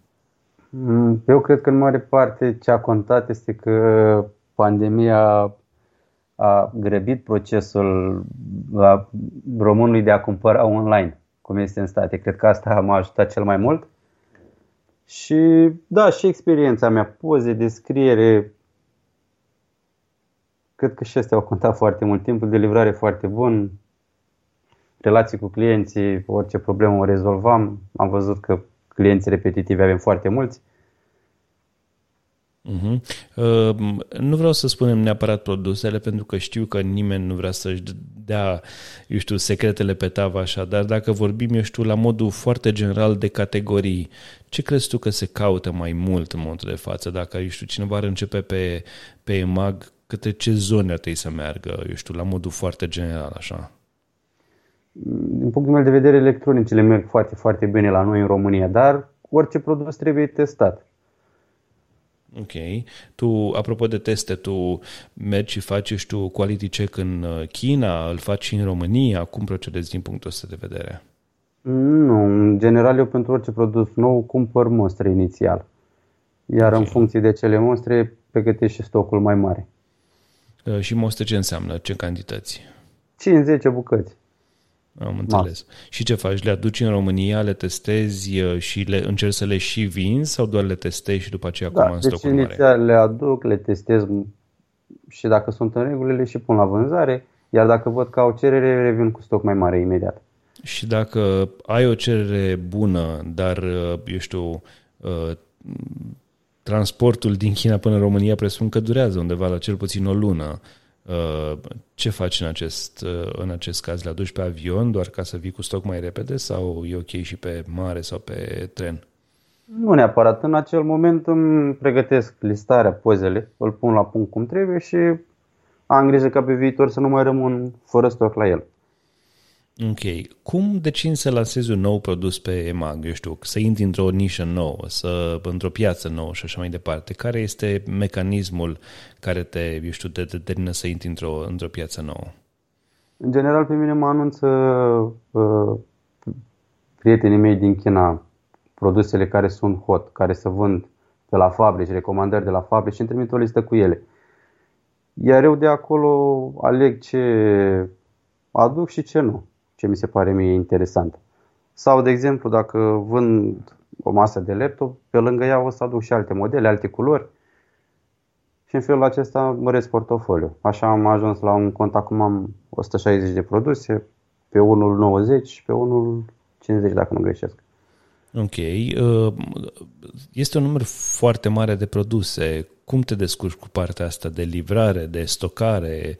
Mm, Eu cred că în mare parte ce a contat este că pandemia a grăbit procesul a românului de a cumpăra online, cum este în state. Cred că asta m-a ajutat cel mai mult. Și da, și experiența mea, poze, descriere, cred că și astea au contat foarte mult. Timpul de livrare foarte bun, relații cu clienții, orice problemă o rezolvam. Am văzut că clienții repetitivi avem foarte mulți. Uh-huh. Uh, nu vreau să spunem neapărat produsele, pentru că știu că nimeni nu vrea să-și dea, eu știu, secretele pe tavă așa, dar dacă vorbim, eu știu, la modul foarte general de categorii, ce crezi tu că se caută mai mult în momentul de față? Dacă, eu știu, cineva ar începe pe, pe EMAG, către ce zone ar trebui să meargă, eu știu, la modul foarte general așa? Din punctul meu de vedere, electronicele merg foarte, foarte bine la noi în România, dar orice produs trebuie testat. Ok. Tu, apropo de teste, tu mergi și faci, eu știu, quality check în uh, China, îl faci și în România, cum procedezi din punctul ăsta de vedere? Nu, în general eu pentru orice produs nou cumpăr mostre inițial. Iar în funcție de cele mostre pregătesc și stocul mai mare. Uh, Și mostre ce înseamnă? Ce cantități? 5-10 bucăți. Am înțeles. Și ce faci? Le aduci în România, le testezi uh, și le încerci să le și vinzi sau doar le testezi și după aceea Da, comanzi deci stocul mare? inițial le aduc, le testez și dacă sunt în regulă le și pun la vânzare, iar dacă văd că au cerere, revin cu stoc mai mare imediat. Și dacă ai o cerere bună, dar, uh, eu știu, uh, transportul din China până în România presupun că durează undeva la cel puțin o lună. Uh, ce faci în acest, uh, în acest caz? Le aduci pe avion doar ca să vii cu stoc mai repede sau e ok și pe mare sau pe tren? Nu neapărat. În acel moment îmi pregătesc listarea, pozele, îl pun la punct cum trebuie și am grijă ca pe viitor să nu mai rămân fără stoc la el. Ok. Cum decizi să lansezi un nou produs pe EMAG, eu știu, să intri într-o nișă nouă, să, într-o piață nouă și așa mai departe? Care este mecanismul care te, eu știu, te determină să intri într-o, într-o piață nouă? În general, pe mine mă anunță uh, prietenii mei din China produsele care sunt hot, care se vând de la fabrici, recomandări de la fabrici și îmi trimit o listă cu ele. Iar eu de acolo aleg ce aduc și ce nu ce mi se pare mie interesant. Sau, de exemplu, dacă vând o masă de laptop, pe lângă ea o să aduc și alte modele, alte culori și în felul acesta măresc portofoliu. Așa am ajuns la un cont, acum am 160 de produse, pe unul 90 și pe unul 50 dacă nu greșesc. Ok. Uh, este un număr foarte mare de produse. Cum te descurci cu partea asta de livrare, de stocare?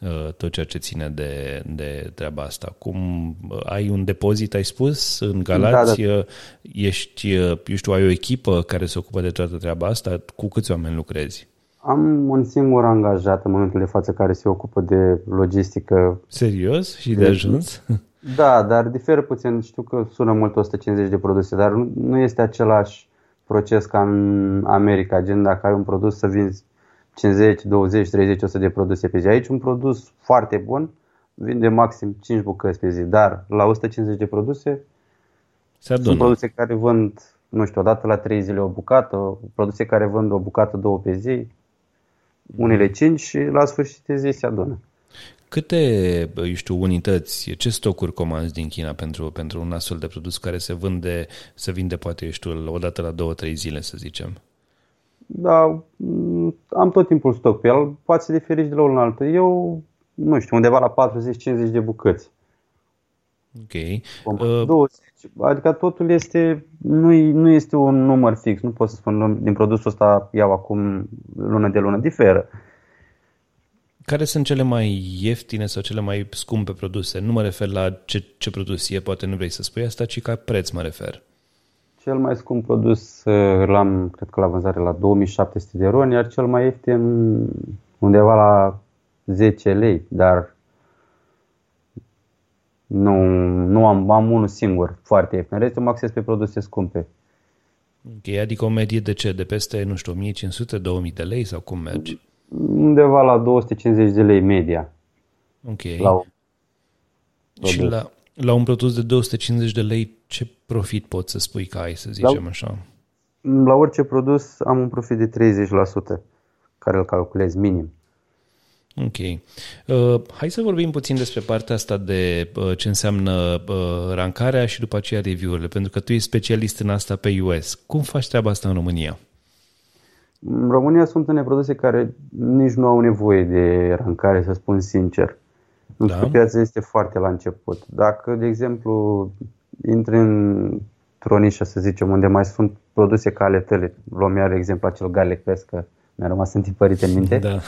Uh, tot ceea ce ține de, de treaba asta. Cum uh, ai un depozit, ai spus, în Galați, da, da. ești, uh, eu știu, ai o echipă care se ocupă de toată treaba asta, cu câți oameni lucrezi? Am un singur angajat în momentul de față care se ocupă de logistică. Serios? Și de ajuns? Da, dar diferă puțin. Știu că sună mult 150 de produse, dar nu este același proces ca în America, gen dacă ai un produs să vinzi 50, 20, 30, 100 de produse pe zi. Aici un produs foarte bun vinde maxim 5 bucăți pe zi, dar la 150 de produse Se sunt produse care vând, nu știu, odată la 3 zile o bucată, produse care vând o bucată, două pe zi, unele 5 și la sfârșit de zi se adună. Câte, eu știu, unități, ce stocuri comanzi din China pentru, pentru un astfel de produs care se vânde, se vinde poate, eu știu, odată la 2-3 zile, să zicem? Da, mm, am tot timpul stoc pe el, poate să diferi de la unul în altul. Eu, nu știu, undeva la 40-50 de bucăți. Ok. 20. Uh, adică totul este, nu, nu este un număr fix. Nu pot să spun din produsul ăsta iau acum lună de lună. Diferă. Care sunt cele mai ieftine sau cele mai scumpe produse? Nu mă refer la ce, ce produs e, poate nu vrei să spui asta, ci ca preț mă refer. Cel mai scump produs uh, l-am, cred că la vânzare la 2700 de ron, iar cel mai ieftin undeva la 10 lei, dar nu, nu am, am unul singur foarte ieftin. Restul mă acces pe produse scumpe. Ok, adică o medie de ce? De peste, nu știu, 1500-2000 de lei sau cum mergi? Undeva la 250 de lei media. Ok. La și la, la un produs de 250 de lei, ce profit poți să spui că ai, să zicem la, așa? La orice produs am un profit de 30%, care îl calculez minim. Ok. Uh, hai să vorbim puțin despre partea asta de uh, ce înseamnă uh, rancarea și după aceea review-urile, pentru că tu ești specialist în asta pe US. Cum faci treaba asta în România? În România sunt unele produse care nici nu au nevoie de rancare, să spun sincer. Nu da. piața este foarte la început. Dacă, de exemplu, intri într-o nișă, să zicem, unde mai sunt produse ca ale tale, luăm iar exemplu acel garlic press, că mi-a rămas întipărit în minte, da.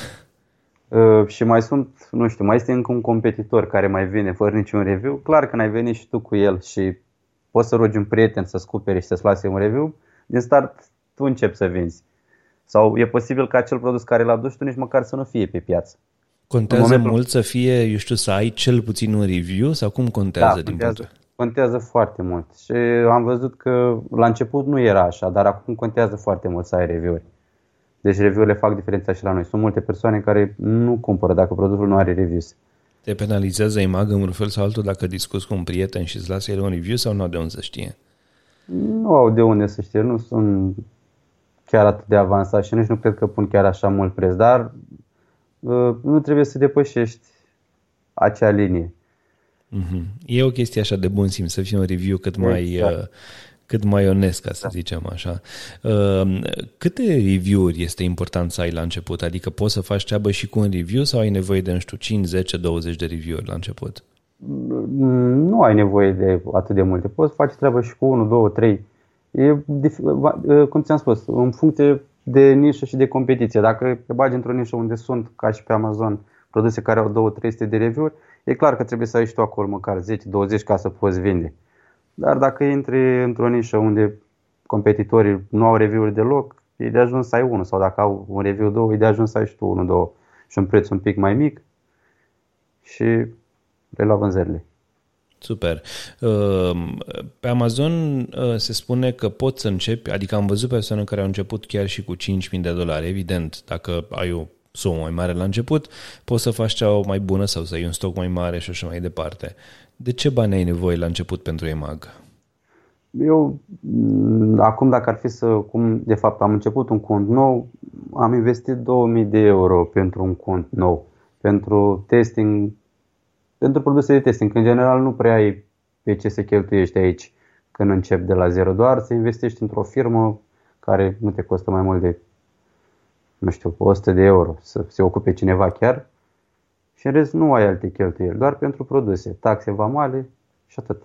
Uh, și mai sunt, nu știu, mai este încă un competitor care mai vine fără niciun review, clar că n-ai venit și tu cu el și poți să rogi un prieten să-ți cumpere și să-ți lase un review, din start tu începi să vinzi. Sau e posibil ca acel produs care l-a dus tu nici măcar să nu fie pe piață. Contează momentul... mult să fie, eu știu, să ai cel puțin un review sau cum contează da, din contează, contează foarte mult. Și am văzut că la început nu era așa, dar acum contează foarte mult să ai review-uri. Deci review-urile fac diferența și la noi. Sunt multe persoane care nu cumpără dacă produsul nu are reviews. Te penalizează imag în un fel sau altul dacă discuți cu un prieten și îți lasă el un review sau nu au de unde să știe? Nu au de unde să știe, nu sunt chiar atât de avansat și nici nu cred că pun chiar așa mult preț, dar uh, nu trebuie să depășești acea linie. Mm-hmm. E o chestie așa de bun simț, să fie un review cât mai, exact. uh, cât mai onest, ca să da. zicem așa. Uh, câte review-uri este important să ai la început? Adică poți să faci treabă și cu un review sau ai nevoie de, nu știu, 5, 10, 20 de review-uri la început? Mm, nu ai nevoie de atât de multe. Poți să faci treabă și cu 1, 2, 3. E, cum ți-am spus, în funcție de nișă și de competiție. Dacă te bagi într-o nișă unde sunt, ca și pe Amazon, produse care au 2-300 de review-uri, e clar că trebuie să ai și tu acolo măcar 10-20 ca să poți vinde. Dar dacă intri într-o nișă unde competitorii nu au review-uri deloc, e de ajuns să ai unul sau dacă au un review două, e de ajuns să ai și tu unul, două și un preț un pic mai mic și le lua vânzările. Super. Ehm, pe Amazon eh, se spune că poți să începi, adică am văzut persoane care au început chiar și cu 5.000 de dolari. Evident, dacă ai o sumă mai mare la început, poți să faci cea mai bună sau să ai un stoc mai mare și așa mai departe. De ce bani ai nevoie la început pentru EMAG? Eu, mm, acum dacă ar fi să, cum de fapt am început un cont nou, am investit 2000 de euro pentru un cont nou, pentru testing, pentru produse de testing. În general nu prea ai pe ce să cheltuiești aici când începi de la zero, doar să investești într-o firmă care nu te costă mai mult de, nu știu, 100 de euro, să se ocupe cineva chiar și în rest nu ai alte cheltuieli, doar pentru produse, taxe vamale și atât.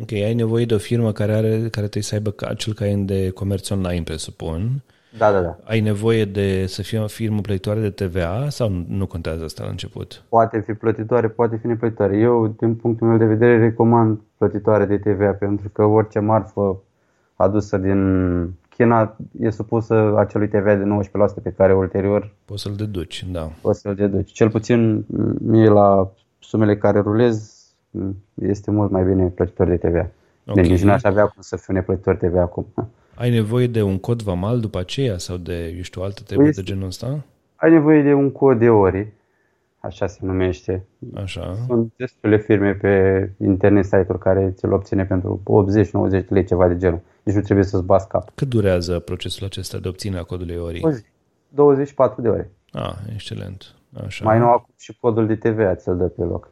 Ok, ai nevoie de o firmă care, are, care trebuie să aibă acel caiet de comerț online, presupun. Da, da, da. Ai nevoie de să fie o firmă plătitoare de TVA sau nu contează asta la început? Poate fi plătitoare, poate fi neplătitoare. Eu, din punctul meu de vedere, recomand plătitoare de TVA pentru că orice marfă adusă din China e supusă acelui TVA de 19% pe care ulterior poți să-l deduci, da. Poți să-l deduci. Cel puțin mie la sumele care rulez este mult mai bine plătitor de TVA. Okay. Deci nici nu aș avea cum să fiu neplătitor TVA acum. Ai nevoie de un cod vamal după aceea sau de, eu știu, alte treburi de genul ăsta? Ai nevoie de un cod de ori, așa se numește. Așa. Sunt destule firme pe internet site-uri care ți-l obține pentru 80-90 lei, ceva de genul. Deci nu trebuie să-ți bați cap. Cât durează procesul acesta de obținere a codului ori? 24 de ore. Ah, excelent. Așa. Mai nou acum și codul de TVA ți-l dă pe loc.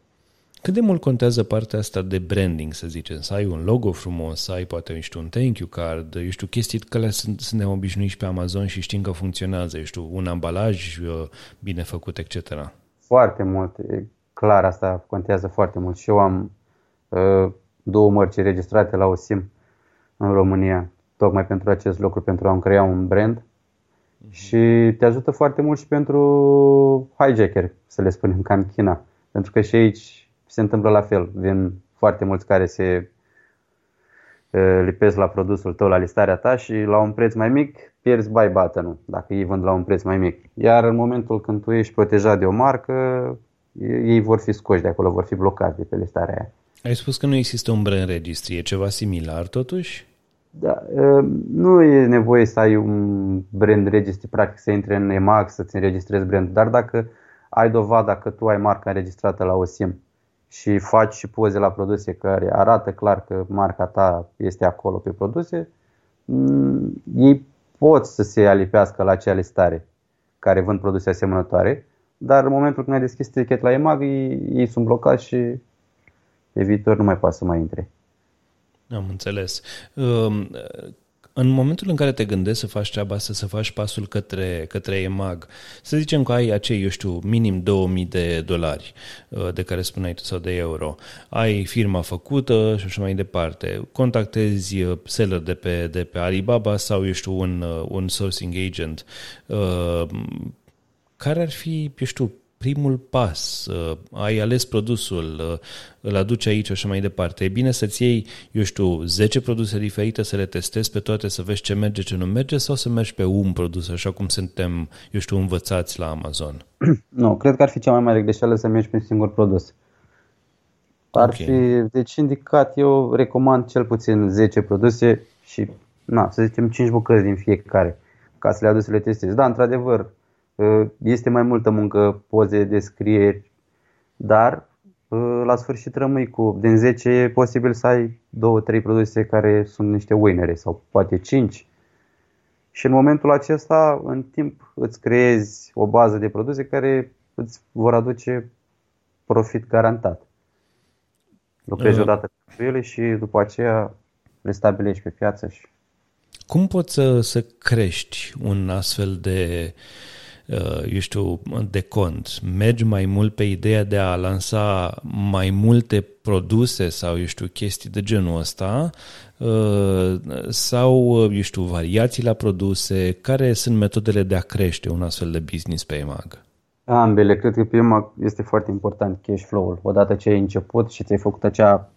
Cât de mult contează partea asta de branding, să zicem? Să ai un logo frumos, să ai poate, știu, un thank you card, eu știu, chestii că sunt, suntem obișnuiți pe Amazon și știm că funcționează, eu știu, un ambalaj uh, bine făcut, etc. Foarte mult, e clar, asta contează foarte mult. Și eu am uh, două mărci registrate la OSIM în România, tocmai pentru acest lucru, pentru a-mi crea un brand. Uh-huh. Și te ajută foarte mult și pentru hijacker, să le spunem, ca în China. Pentru că și aici se întâmplă la fel. Vin foarte mulți care se lipesc la produsul tău, la listarea ta și la un preț mai mic pierzi buy button dacă ei vând la un preț mai mic. Iar în momentul când tu ești protejat de o marcă, ei vor fi scoși de acolo, vor fi blocați de pe listarea aia. Ai spus că nu există un brand registry, e ceva similar totuși? Da, nu e nevoie să ai un brand registry, practic să intri în EMAG, să-ți înregistrezi brand, dar dacă ai dovada că tu ai marca înregistrată la OSIM și faci și poze la produse care arată clar că marca ta este acolo pe produse, mm, ei pot să se alipească la acea listare care vând produse asemănătoare, dar în momentul când ai deschis tichet la EMAG, ei, ei sunt blocați și pe viitor nu mai poate să mai intre. Am înțeles. Um, în momentul în care te gândești să faci treaba asta, să faci pasul către, către EMAG, să zicem că ai acei, eu știu, minim 2000 de dolari uh, de care spuneai tu sau de euro, ai firma făcută și așa mai departe, contactezi uh, seller de pe, de pe Alibaba sau, eu știu, un, uh, un sourcing agent, care ar fi, eu știu, primul pas, uh, ai ales produsul, uh, îl aduci aici și așa mai departe. E bine să-ți iei, eu știu, 10 produse diferite, să le testezi pe toate, să vezi ce merge, ce nu merge, sau să mergi pe un produs, așa cum suntem, eu știu, învățați la Amazon? Nu, cred că ar fi cea mai mare greșeală să mergi pe un singur produs. Ar okay. fi, deci indicat, eu recomand cel puțin 10 produse și, na, să zicem, 5 bucăți din fiecare, ca să le aduci să le testezi. Da, într-adevăr, Ă, este mai multă muncă, poze, descrieri, dar ă, la sfârșit rămâi cu, din 10 e posibil să ai 2-3 produse care sunt niște winnere sau poate 5. Și în momentul acesta, în timp, îți creezi o bază de produse care îți vor aduce profit garantat. Lucrezi uh. odată cu ele și după aceea le stabilești pe piață. Și... Cum poți să, să crești un astfel de uh, Uh, eu știu, de cont. Mergi mai mult pe ideea de a lansa mai multe produse sau, eu știu, chestii de genul ăsta uh, sau, eu știu, variații la produse? Care sunt metodele de a crește un astfel de business pe EMAG? Ambele. Cred că pe EMAG este foarte important cash flow-ul. Odată ce ai început și ți-ai făcut acea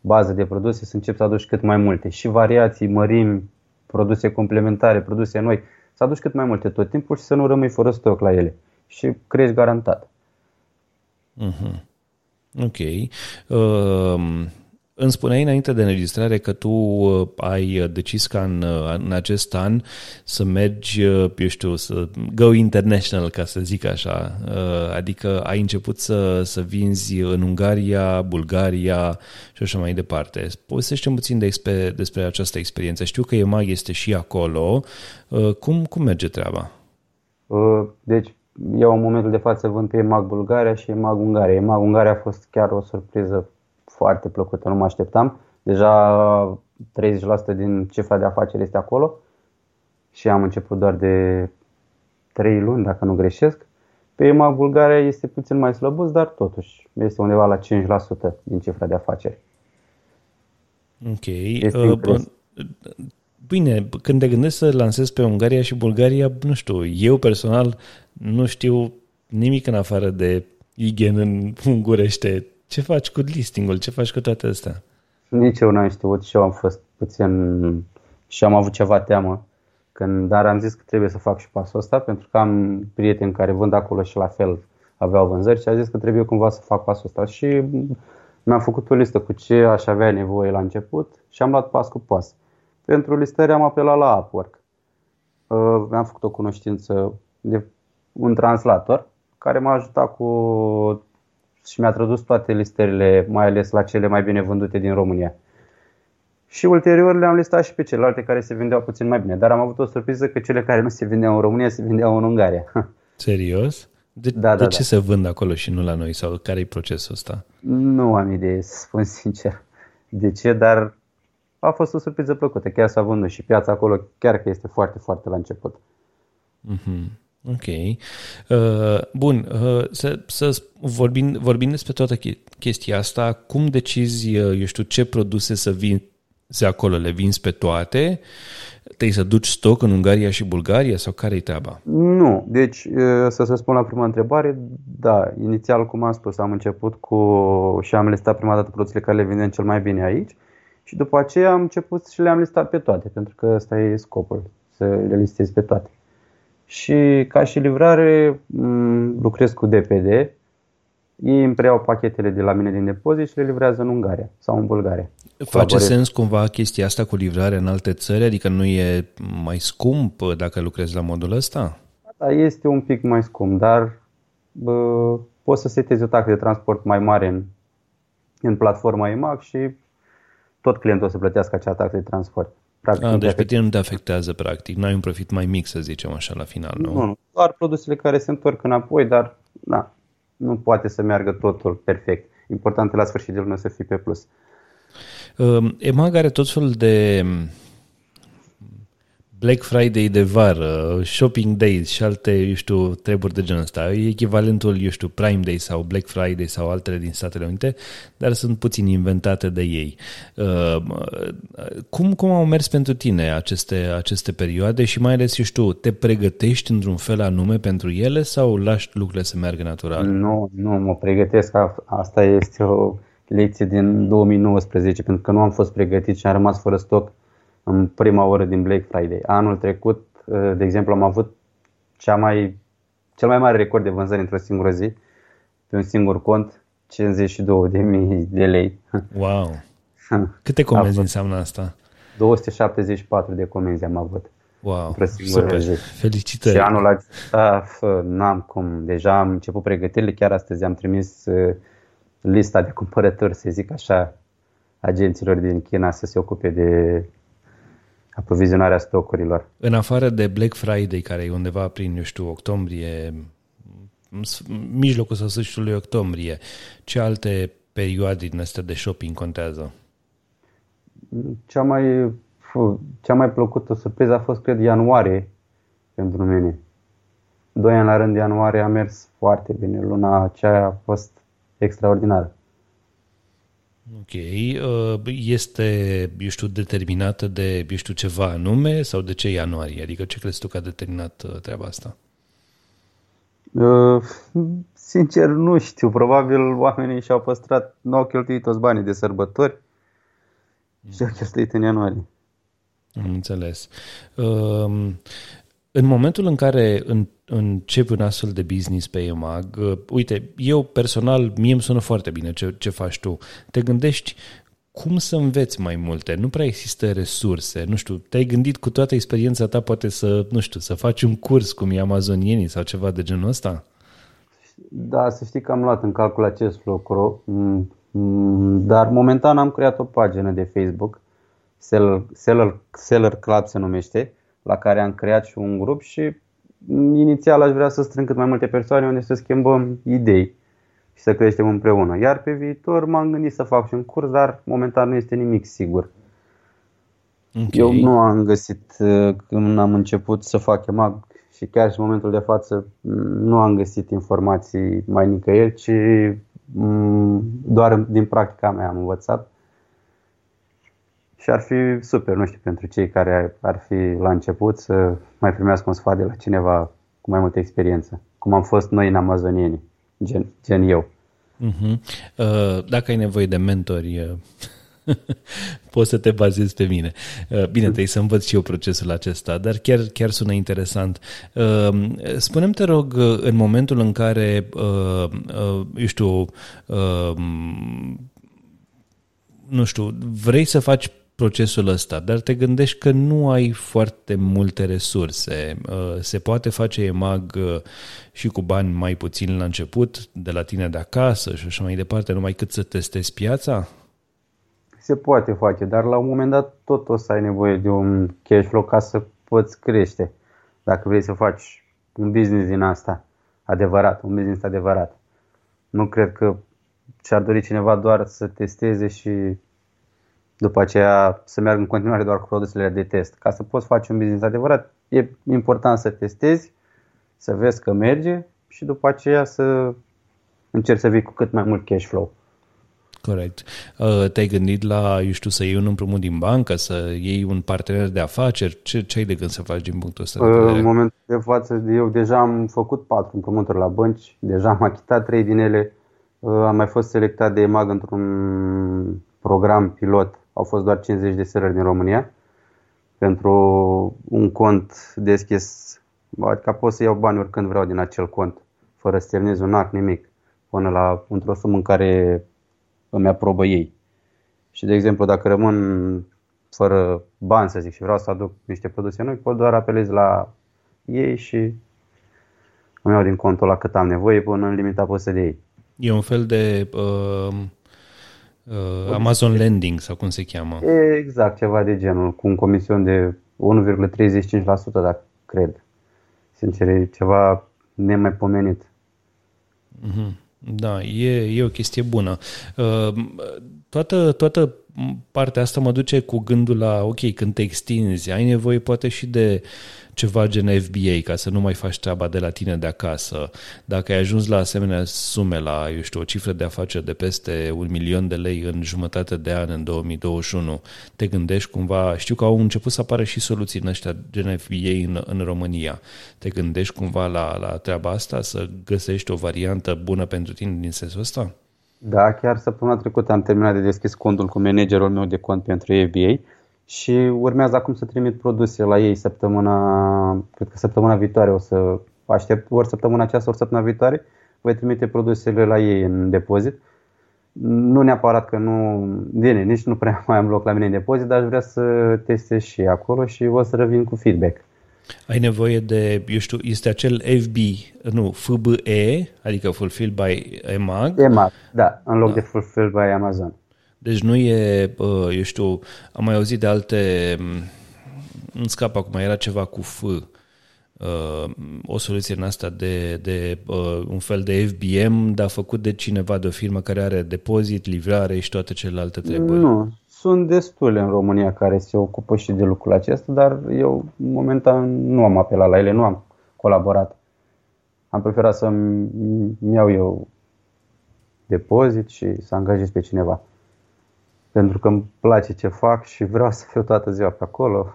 bază de produse, să începi să aduci cât mai multe. Și variații, mărimi, produse complementare, produse noi, să aduci cât mai multe tot timpul și să nu rămâi fără stoc la ele. Și crești garantat. Uh-huh. Ok. Uh, îmi spuneai înainte de înregistrare că tu uh, ai decis ca în, uh, în acest an să mergi, uh, eu știu, să go international, ca să zic așa. Adică ai început să, să vinzi în Ungaria, Bulgaria și așa mai departe. Povestește puțin despre, despre această experiență. Știu că EMAG este și acolo. Cum, cum merge treaba? Deci, eu în momentul de față vând pe EMAG Bulgaria și EMAG Ungaria. EMAG Ungaria a fost chiar o surpriză foarte plăcută, nu mă așteptam. Deja 30% din cifra de afaceri este acolo și am început doar de 3 luni, dacă nu greșesc. Pe EMA Bulgaria este puțin mai slăbus, dar totuși este undeva la 5% din cifra de afaceri. Ok. uh, bine, când te gândești să lansezi pe Ungaria și Bulgaria, nu știu, eu personal nu știu nimic în afară de Igen în ungurește ce faci cu listingul? Ce faci cu toate astea? Nici eu n-am știut și eu am fost puțin și am avut ceva teamă. Când, dar am zis că trebuie să fac și pasul ăsta pentru că am prieteni care vând acolo și la fel aveau vânzări și a zis că trebuie cumva să fac pasul ăsta și mi-am făcut o listă cu ce aș avea nevoie la început și am luat pas cu pas. Pentru listări am apelat la Upwork. Uh, mi-am făcut o cunoștință de un translator care m-a ajutat cu și mi-a tradus toate listările, mai ales la cele mai bine vândute din România. Și ulterior le-am listat și pe celelalte care se vindeau puțin mai bine. Dar am avut o surpriză că cele care nu se vindeau în România se vindeau în Ungaria. Serios? De, da, de da, ce da. se vând acolo și nu la noi? Sau care e procesul ăsta? Nu am idee, să spun sincer. De ce, dar a fost o surpriză plăcută. Chiar s-a vândut și piața acolo chiar că este foarte, foarte la început. Mm-hmm. Ok. Uh, bun, uh, să, să vorbim, vorbim despre toată chestia asta, cum decizi, uh, eu știu, ce produse să vinzi acolo? Le vinzi pe toate? Trebuie să duci stoc în Ungaria și Bulgaria sau care-i treaba? Nu. Deci, uh, să se spun la prima întrebare, da, inițial, cum am spus, am început cu și am listat prima dată produsele care le vindem cel mai bine aici și după aceea am început și le-am listat pe toate, pentru că ăsta e scopul, să le listezi pe toate. Și ca și livrare lucrez cu DPD. Ei îmi preiau pachetele de la mine din depozit și le livrează în Ungaria sau în Bulgaria. Face Colaborez. sens cumva chestia asta cu livrare în alte țări? Adică nu e mai scump dacă lucrezi la modul ăsta? Da, este un pic mai scump, dar bă, poți să setezi o taxă de transport mai mare în, în platforma EMAG și tot clientul o să plătească acea taxă de transport. Practic, A, deci pe tine nu te afectează, practic. N-ai un profit mai mic, să zicem așa, la final, nu? Nu, nu. Doar produsele care se întorc înapoi, dar da, nu poate să meargă totul perfect. Important e la sfârșitul lunii să fii pe plus. Um, EMAG are tot felul de Black Friday de vară, Shopping Days și alte, eu știu, treburi de genul ăsta. E echivalentul, eu știu, Prime Day sau Black Friday sau altele din Statele Unite, dar sunt puțin inventate de ei. Uh, cum, cum au mers pentru tine aceste, aceste perioade și mai ales, eu știu, te pregătești într-un fel anume pentru ele sau lași lucrurile să meargă natural? Nu, nu, mă pregătesc. Asta este o lecție din 2019, pentru că nu am fost pregătit și am rămas fără stoc în prima oră din Black Friday. Anul trecut, uh, de exemplu, am avut cea mai, cel mai mare record de vânzări într-o singură zi, pe un singur cont, 52.000 de lei. Wow! Câte comenzi înseamnă asta? 274 de comenzi am avut. Wow, într-o singură super. zi. Felicitări! Și anul acesta n-am cum. Deja am început pregătirile, chiar astăzi am trimis uh, lista de cumpărători, să zic așa, agenților din China să se ocupe de aprovizionarea stocurilor. În afară de Black Friday, care e undeva prin, eu știu, octombrie, mijlocul sau sfârșitul lui octombrie, ce alte perioade din astea de shopping contează? Cea mai, cea mai plăcută surpriză a fost, cred, ianuarie pentru mine. Doi ani la rând, ianuarie a mers foarte bine. Luna aceea a fost extraordinară. Ok. Uh, este, eu știu, determinată de, eu știu, ceva anume sau de ce ianuarie? Adică ce crezi tu că a determinat uh, treaba asta? Uh, sincer, nu știu. Probabil oamenii și-au păstrat, nu au cheltuit toți banii de sărbători și au cheltuit în ianuarie. Am înțeles. Uh, în momentul în care în, începi un astfel de business pe EMAG, uh, uite, eu personal, mie îmi sună foarte bine ce, ce faci tu. Te gândești cum să înveți mai multe? Nu prea există resurse. Nu știu, te-ai gândit cu toată experiența ta poate să, nu știu, să faci un curs cum e amazonienii sau ceva de genul ăsta? Da, să știi că am luat în calcul acest lucru, mm, mm, dar momentan am creat o pagină de Facebook, Seller, Seller, Seller Club se numește, la care am creat și un grup și inițial aș vrea să strâng cât mai multe persoane unde să schimbăm idei și să creștem împreună. Iar pe viitor m-am gândit să fac și un curs, dar momentan nu este nimic sigur. Okay. Eu nu am găsit, uh, când am început să fac EMAG și chiar și în momentul de față, nu am găsit informații mai nicăieri, ci mm, doar din practica mea am învățat. Și ar fi super, nu știu, pentru cei care ar fi la început să mai primească un sfat de la cineva cu mai multă experiență, cum am fost noi în amazonieni, gen, gen eu. Uh-huh. Uh, dacă ai nevoie de mentori, uh, poți să te bazezi pe mine. Uh, bine, trebuie să învăț și eu procesul acesta, dar chiar, chiar sună interesant. Uh, spune te rog, uh, în momentul în care, uh, uh, eu știu, uh, nu știu, vrei să faci procesul ăsta, dar te gândești că nu ai foarte multe resurse. Uh, se poate face EMAG uh, și cu bani mai puțin la început, de la tine de acasă și așa mai departe, numai cât să testezi piața? Se poate face, dar la un moment dat tot o să ai nevoie de un cash flow ca să poți crește. Dacă vrei să faci un business din asta adevărat, un business adevărat. Nu cred că și-ar dori cineva doar să testeze și după aceea să meargă în continuare doar cu produsele de test. Ca să poți face un business adevărat, e important să testezi, să vezi că merge și după aceea să încerci să vii cu cât mai mult cash flow. Corect. Uh, te-ai gândit la, eu știu, să iei un împrumut din bancă, să iei un partener de afaceri? Ce, ce ai de gând să faci din punctul ăsta de uh, vedere? În momentul de față, eu deja am făcut patru împrumuturi la bănci, deja am achitat trei din ele, uh, am mai fost selectat de EMAG într-un program pilot au fost doar 50 de serări din România pentru un cont deschis, adică pot să iau bani oricând vreau din acel cont, fără să terminez un act, nimic, până la într-o sumă în care îmi aprobă ei. Și de exemplu, dacă rămân fără bani, să zic, și vreau să aduc niște produse noi, pot doar apelez la ei și îmi iau din contul la cât am nevoie până în limita pusă de ei. E un fel de uh, uh, Amazon Lending sau cum se cheamă. Exact, ceva de genul, cu un comision de 1,35%, dacă cred. Sincer, e ceva nemaipomenit. Mm-hmm. Da, e, e o chestie bună. Uh, toată, toată partea asta mă duce cu gândul la, ok, când te extinzi, ai nevoie poate și de ceva gen FBA ca să nu mai faci treaba de la tine de acasă. Dacă ai ajuns la asemenea sume, la, eu știu, o cifră de afaceri de peste un milion de lei în jumătate de an în 2021, te gândești cumva, știu că au început să apară și soluții în ăștia gen FBA în, în România. Te gândești cumva la, la treaba asta, să găsești o variantă bună pentru tine din sensul ăsta? Da, chiar săptămâna trecută am terminat de deschis contul cu managerul meu de cont pentru FBA și urmează acum să trimit produse la ei săptămâna, cred că săptămâna viitoare o să aștept, ori săptămâna aceasta, ori săptămâna viitoare, voi trimite produsele la ei în depozit. Nu neapărat că nu, bine, nici nu prea mai am loc la mine în depozit, dar aș vrea să testez și acolo și o să revin cu feedback. Ai nevoie de, eu știu, este acel FB, nu, FBE, adică Fulfilled by EMAG. EMAG, da, în loc da. de Fulfilled by Amazon. Deci nu e, eu știu, am mai auzit de alte, în scap acum, era ceva cu F, o soluție în asta de, de un fel de FBM, dar făcut de cineva, de o firmă care are depozit, livrare și toate celelalte treburi. Nu, sunt destule în România care se ocupă și de lucrul acesta, dar eu momentan nu am apelat la ele, nu am colaborat. Am preferat să-mi iau eu depozit și să angajez pe cineva. pentru că îmi place ce fac și vreau să fiu toată ziua pe acolo.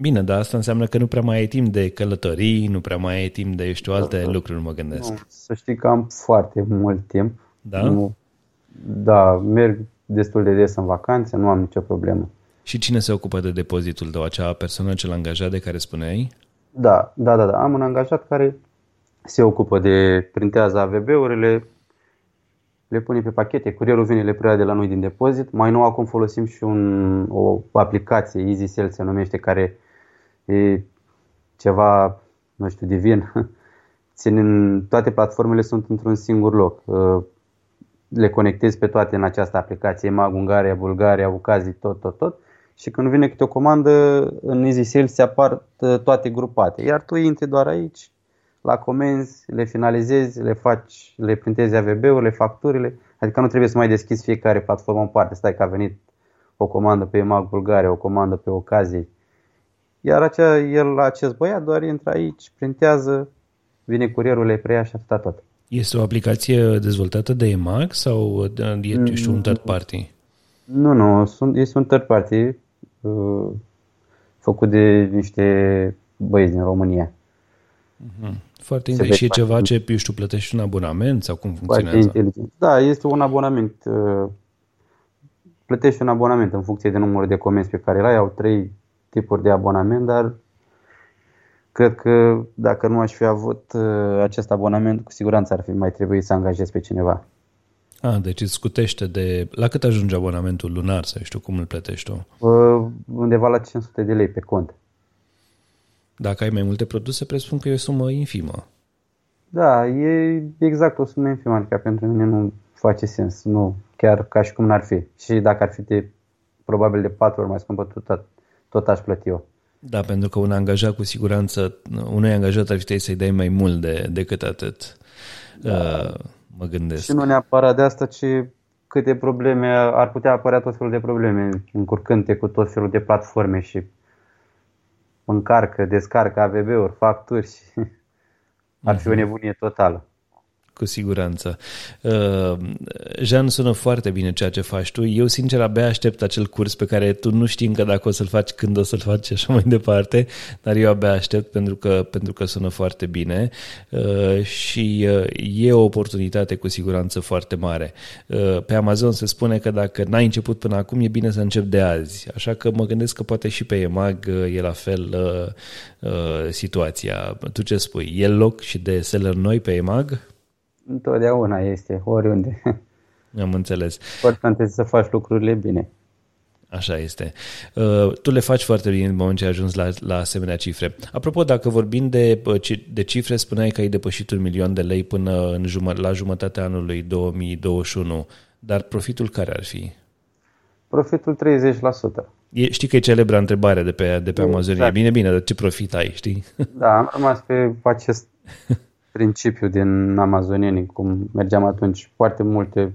Bine, dar asta înseamnă că nu prea mai ai timp de călătorii, nu prea mai ai timp de, eu știu, alte da, lucruri, mă gândesc. Nu, să știi că am foarte mult timp. Da? Nu, da, merg destul de des în vacanțe, nu am nicio problemă. Și cine se ocupă de depozitul tău? Acea persoană cel angajat de care spuneai? Da, da, da, da. Am un angajat care se ocupă de printează AVB-urile, le pune pe pachete, curierul vine, le preia de la noi din depozit. Mai nou acum folosim și un, o aplicație, EasySell se numește, care e ceva, nu știu, divin. Țin, toate platformele sunt într-un singur loc. Uh, le conectezi pe toate în această aplicație, Mag, Ungaria, Bulgaria, Ucazii, tot, tot, tot. Și când vine câte o comandă, în EasySell se apar uh, toate grupate. Iar tu intri doar aici, la comenzi, le finalizezi, le faci, le printezi AVB-urile, facturile, adică nu trebuie să mai deschizi fiecare platformă în parte, stai că a venit o comandă pe EMAG Bulgaria, o comandă pe ocazie. Iar acea, el, acest băiat doar intră aici, printează, vine curierul, le preia și atâta tot. Este o aplicație dezvoltată de EMAG sau ești un third party? Nu, nu, sunt, este un third party uh, făcut de niște băieți din România. Uh-huh. Foarte interesant. Și e ceva ce, eu știu, plătești un abonament sau cum funcționează? Foarte inteligent. Da, este un abonament. Uh, plătești un abonament în funcție de numărul de comenzi pe care îl ai. Au trei tipuri de abonament, dar cred că dacă nu aș fi avut uh, acest abonament, cu siguranță ar fi mai trebuit să angajez pe cineva. Ah, deci îți scutește de... La cât ajunge abonamentul lunar, să știu cum îl plătești tu? Uh, undeva la 500 de lei pe cont. Dacă ai mai multe produse, presupun că e o sumă infimă. Da, e exact o sumă infimă, adică pentru mine nu face sens, nu, chiar ca și cum n-ar fi. Și dacă ar fi de, probabil de patru ori mai scumpă, tot, tot aș plăti eu. Da, pentru că un angajat cu siguranță, unui angajat ar fi să-i dai mai mult de, decât atât. Da. Uh, mă gândesc. Și nu neapărat de asta, ci câte probleme, ar putea apărea tot felul de probleme, încurcânte cu tot felul de platforme și încarcă, descarcă AVB-uri, facturi și ar fi o mhm. nebunie totală. Cu siguranță. Uh, Jean, sună foarte bine ceea ce faci tu. Eu, sincer, abia aștept acel curs pe care tu nu știi încă dacă o să-l faci, când o să-l faci și așa mai departe, dar eu abia aștept pentru că, pentru că sună foarte bine uh, și uh, e o oportunitate cu siguranță foarte mare. Uh, pe Amazon se spune că dacă n-ai început până acum, e bine să începi de azi. Așa că mă gândesc că poate și pe EMAG uh, e la fel uh, uh, situația. Tu ce spui? E loc și de seller noi pe EMAG? Întotdeauna este, oriunde. Am înțeles. Important este să faci lucrurile bine. Așa este. Uh, tu le faci foarte bine în momentul ce ai ajuns la, la asemenea cifre. Apropo, dacă vorbim de, de cifre, spuneai că ai depășit un milion de lei până în jumă, la jumătatea anului 2021, dar profitul care ar fi? Profitul 30%. E, știi că e celebra întrebare de pe, de pe exact. Amazon. E bine, bine, dar ce profit ai, știi? Da, am rămas pe acest principiu din amazonieni, cum mergeam atunci, foarte multe,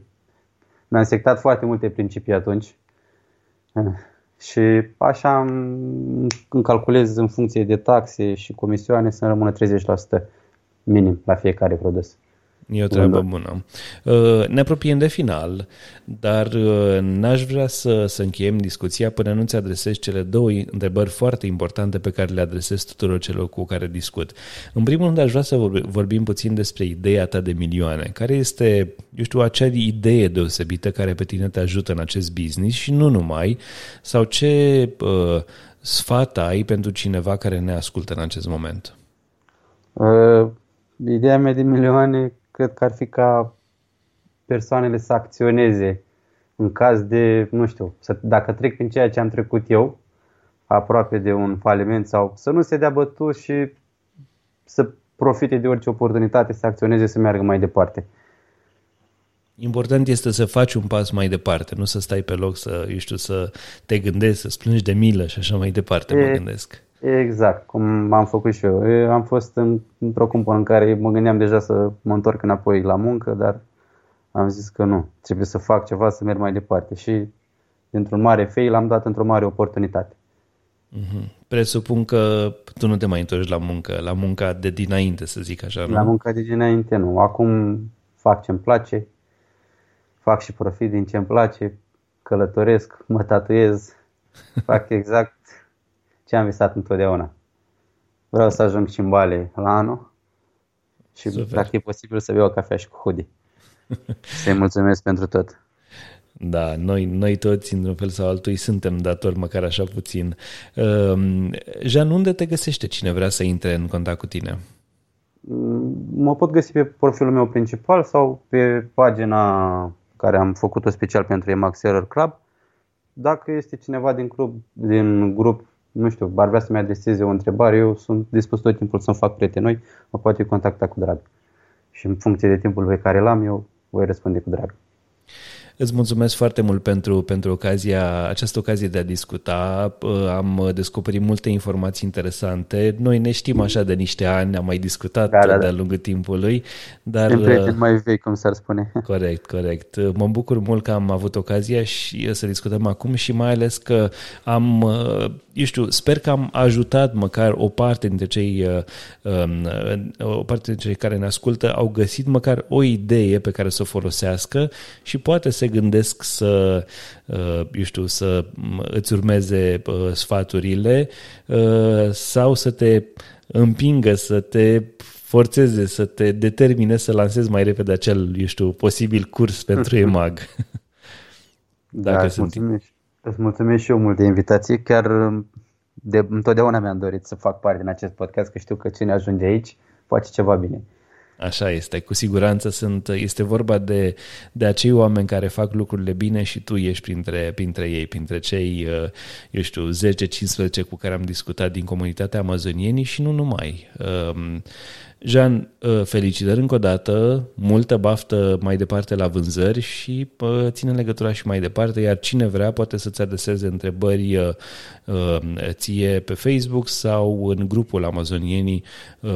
mi-am sectat foarte multe principii atunci și așa îmi calculez în funcție de taxe și comisioane să rămână 30% minim la fiecare produs. E o treabă bună. Uh, ne apropiem de final, dar uh, n-aș vrea să, să încheiem discuția până nu-ți adresez cele două întrebări foarte importante pe care le adresez tuturor celor cu care discut. În primul rând, aș vrea să vorbim puțin despre ideea ta de milioane. Care este, eu știu, acea idee deosebită care pe tine te ajută în acest business și nu numai, sau ce uh, sfat ai pentru cineva care ne ascultă în acest moment? Uh, ideea mea de milioane cred că ar fi ca persoanele să acționeze în caz de, nu știu, să, dacă trec prin ceea ce am trecut eu, aproape de un faliment sau să nu se dea bătut și să profite de orice oportunitate, să acționeze, să meargă mai departe. Important este să faci un pas mai departe, nu să stai pe loc, să, eu știu, să te gândești, să plângi de milă și așa mai departe, e, mă gândesc. Exact, cum am făcut și eu. eu am fost în, într-o cumpă în care mă gândeam deja să mă întorc înapoi la muncă, dar am zis că nu, trebuie să fac ceva să merg mai departe și dintr-un mare fail am dat într-o mare oportunitate. Mm-hmm. Presupun că tu nu te mai întorci la muncă, la munca de dinainte, să zic așa, nu? La munca de dinainte nu. Acum fac ce-mi place, fac și profit din ce-mi place, călătoresc, mă tatuez, fac exact ce am visat întotdeauna. Vreau să ajung și în Bali la anul și Super. dacă e posibil să beau o cafea și cu hoodie. Să-i mulțumesc pentru tot. Da, noi, noi toți, într-un fel sau altul, suntem datori măcar așa puțin. Uh, Jean, unde te găsește cine vrea să intre în contact cu tine? Mm, mă pot găsi pe profilul meu principal sau pe pagina care am făcut-o special pentru Emax Error Club. Dacă este cineva din grup, din grup nu știu, ar vrea să-mi adreseze o întrebare, eu sunt dispus tot timpul să-mi fac prieteni noi, mă poate contacta cu drag. Și în funcție de timpul pe care l-am, eu voi răspunde cu drag. Îți mulțumesc foarte mult pentru, pentru ocazia, această ocazie de a discuta. Am descoperit multe informații interesante. Noi ne știm așa de niște ani, am mai discutat da, da, da. de-a lungul timpului. Dar... În prieten mai vechi, cum s-ar spune. Corect, corect. Mă bucur mult că am avut ocazia și să discutăm acum și mai ales că am, eu știu, sper că am ajutat măcar o parte dintre cei, um, o parte dintre cei care ne ascultă au găsit măcar o idee pe care să o folosească și poate să gândesc să, uh, eu știu, să îți urmeze uh, sfaturile uh, sau să te împingă, să te forțeze, să te determine să lansezi mai repede acel, eu știu, posibil curs pentru EMAG. Dacă da, sunt... mulțumesc. Îți mulțumesc și eu mult de invitație. Chiar de, întotdeauna mi-am dorit să fac parte din acest podcast, că știu că cine ajunge aici face ceva bine. Așa este, cu siguranță sunt, este vorba de, de acei oameni care fac lucrurile bine și tu ești printre, printre ei, printre cei, uh, eu știu, 10-15 cu care am discutat din comunitatea amazonienii și nu numai. Um, Jean, uh, felicitări încă o dată, multă baftă mai departe la vânzări și uh, ține legătura și mai departe, iar cine vrea poate să-ți adreseze întrebări uh, ție pe Facebook sau în grupul Amazonienii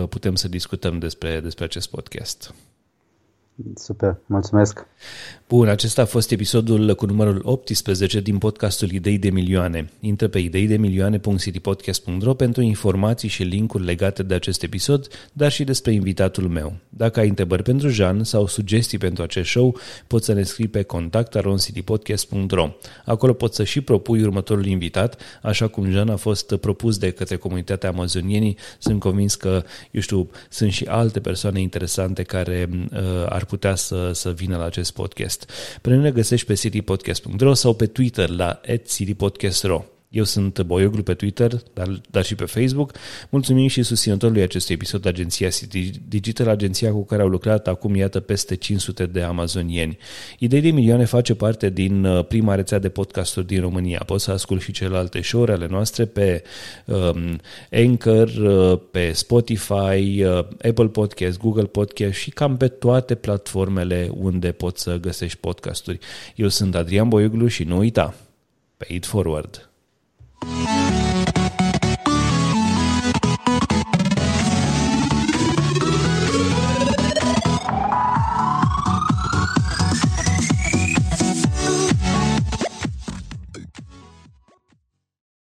putem să discutăm despre, despre acest podcast. Super, mulțumesc! Bun, acesta a fost episodul cu numărul 18 din podcastul Idei de Milioane. Intră pe ideidemilioane.citypodcast.ro pentru informații și linkuri legate de acest episod, dar și despre invitatul meu. Dacă ai întrebări pentru Jean sau sugestii pentru acest show, poți să ne scrii pe contact.citypodcast.ro. Acolo poți să și propui următorul invitat, așa cum Jean a fost propus de către comunitatea amazonienii. Sunt convins că, eu știu, sunt și alte persoane interesante care uh, ar putea să, să vină la acest podcast. Pe noi ne găsești pe citypodcast.ro sau pe Twitter la citypodcast.ro. Eu sunt Boioglu pe Twitter, dar, dar și pe Facebook. Mulțumim și susținătorului acestui episod, agenția City Digital, agenția cu care au lucrat acum, iată, peste 500 de amazonieni. Idei de milioane face parte din uh, prima rețea de podcasturi din România. Poți să asculti și celelalte show ale noastre pe um, Anchor, uh, pe Spotify, uh, Apple Podcast, Google Podcast și cam pe toate platformele unde poți să găsești podcasturi. Eu sunt Adrian Boioglu și nu uita, pay it forward. Música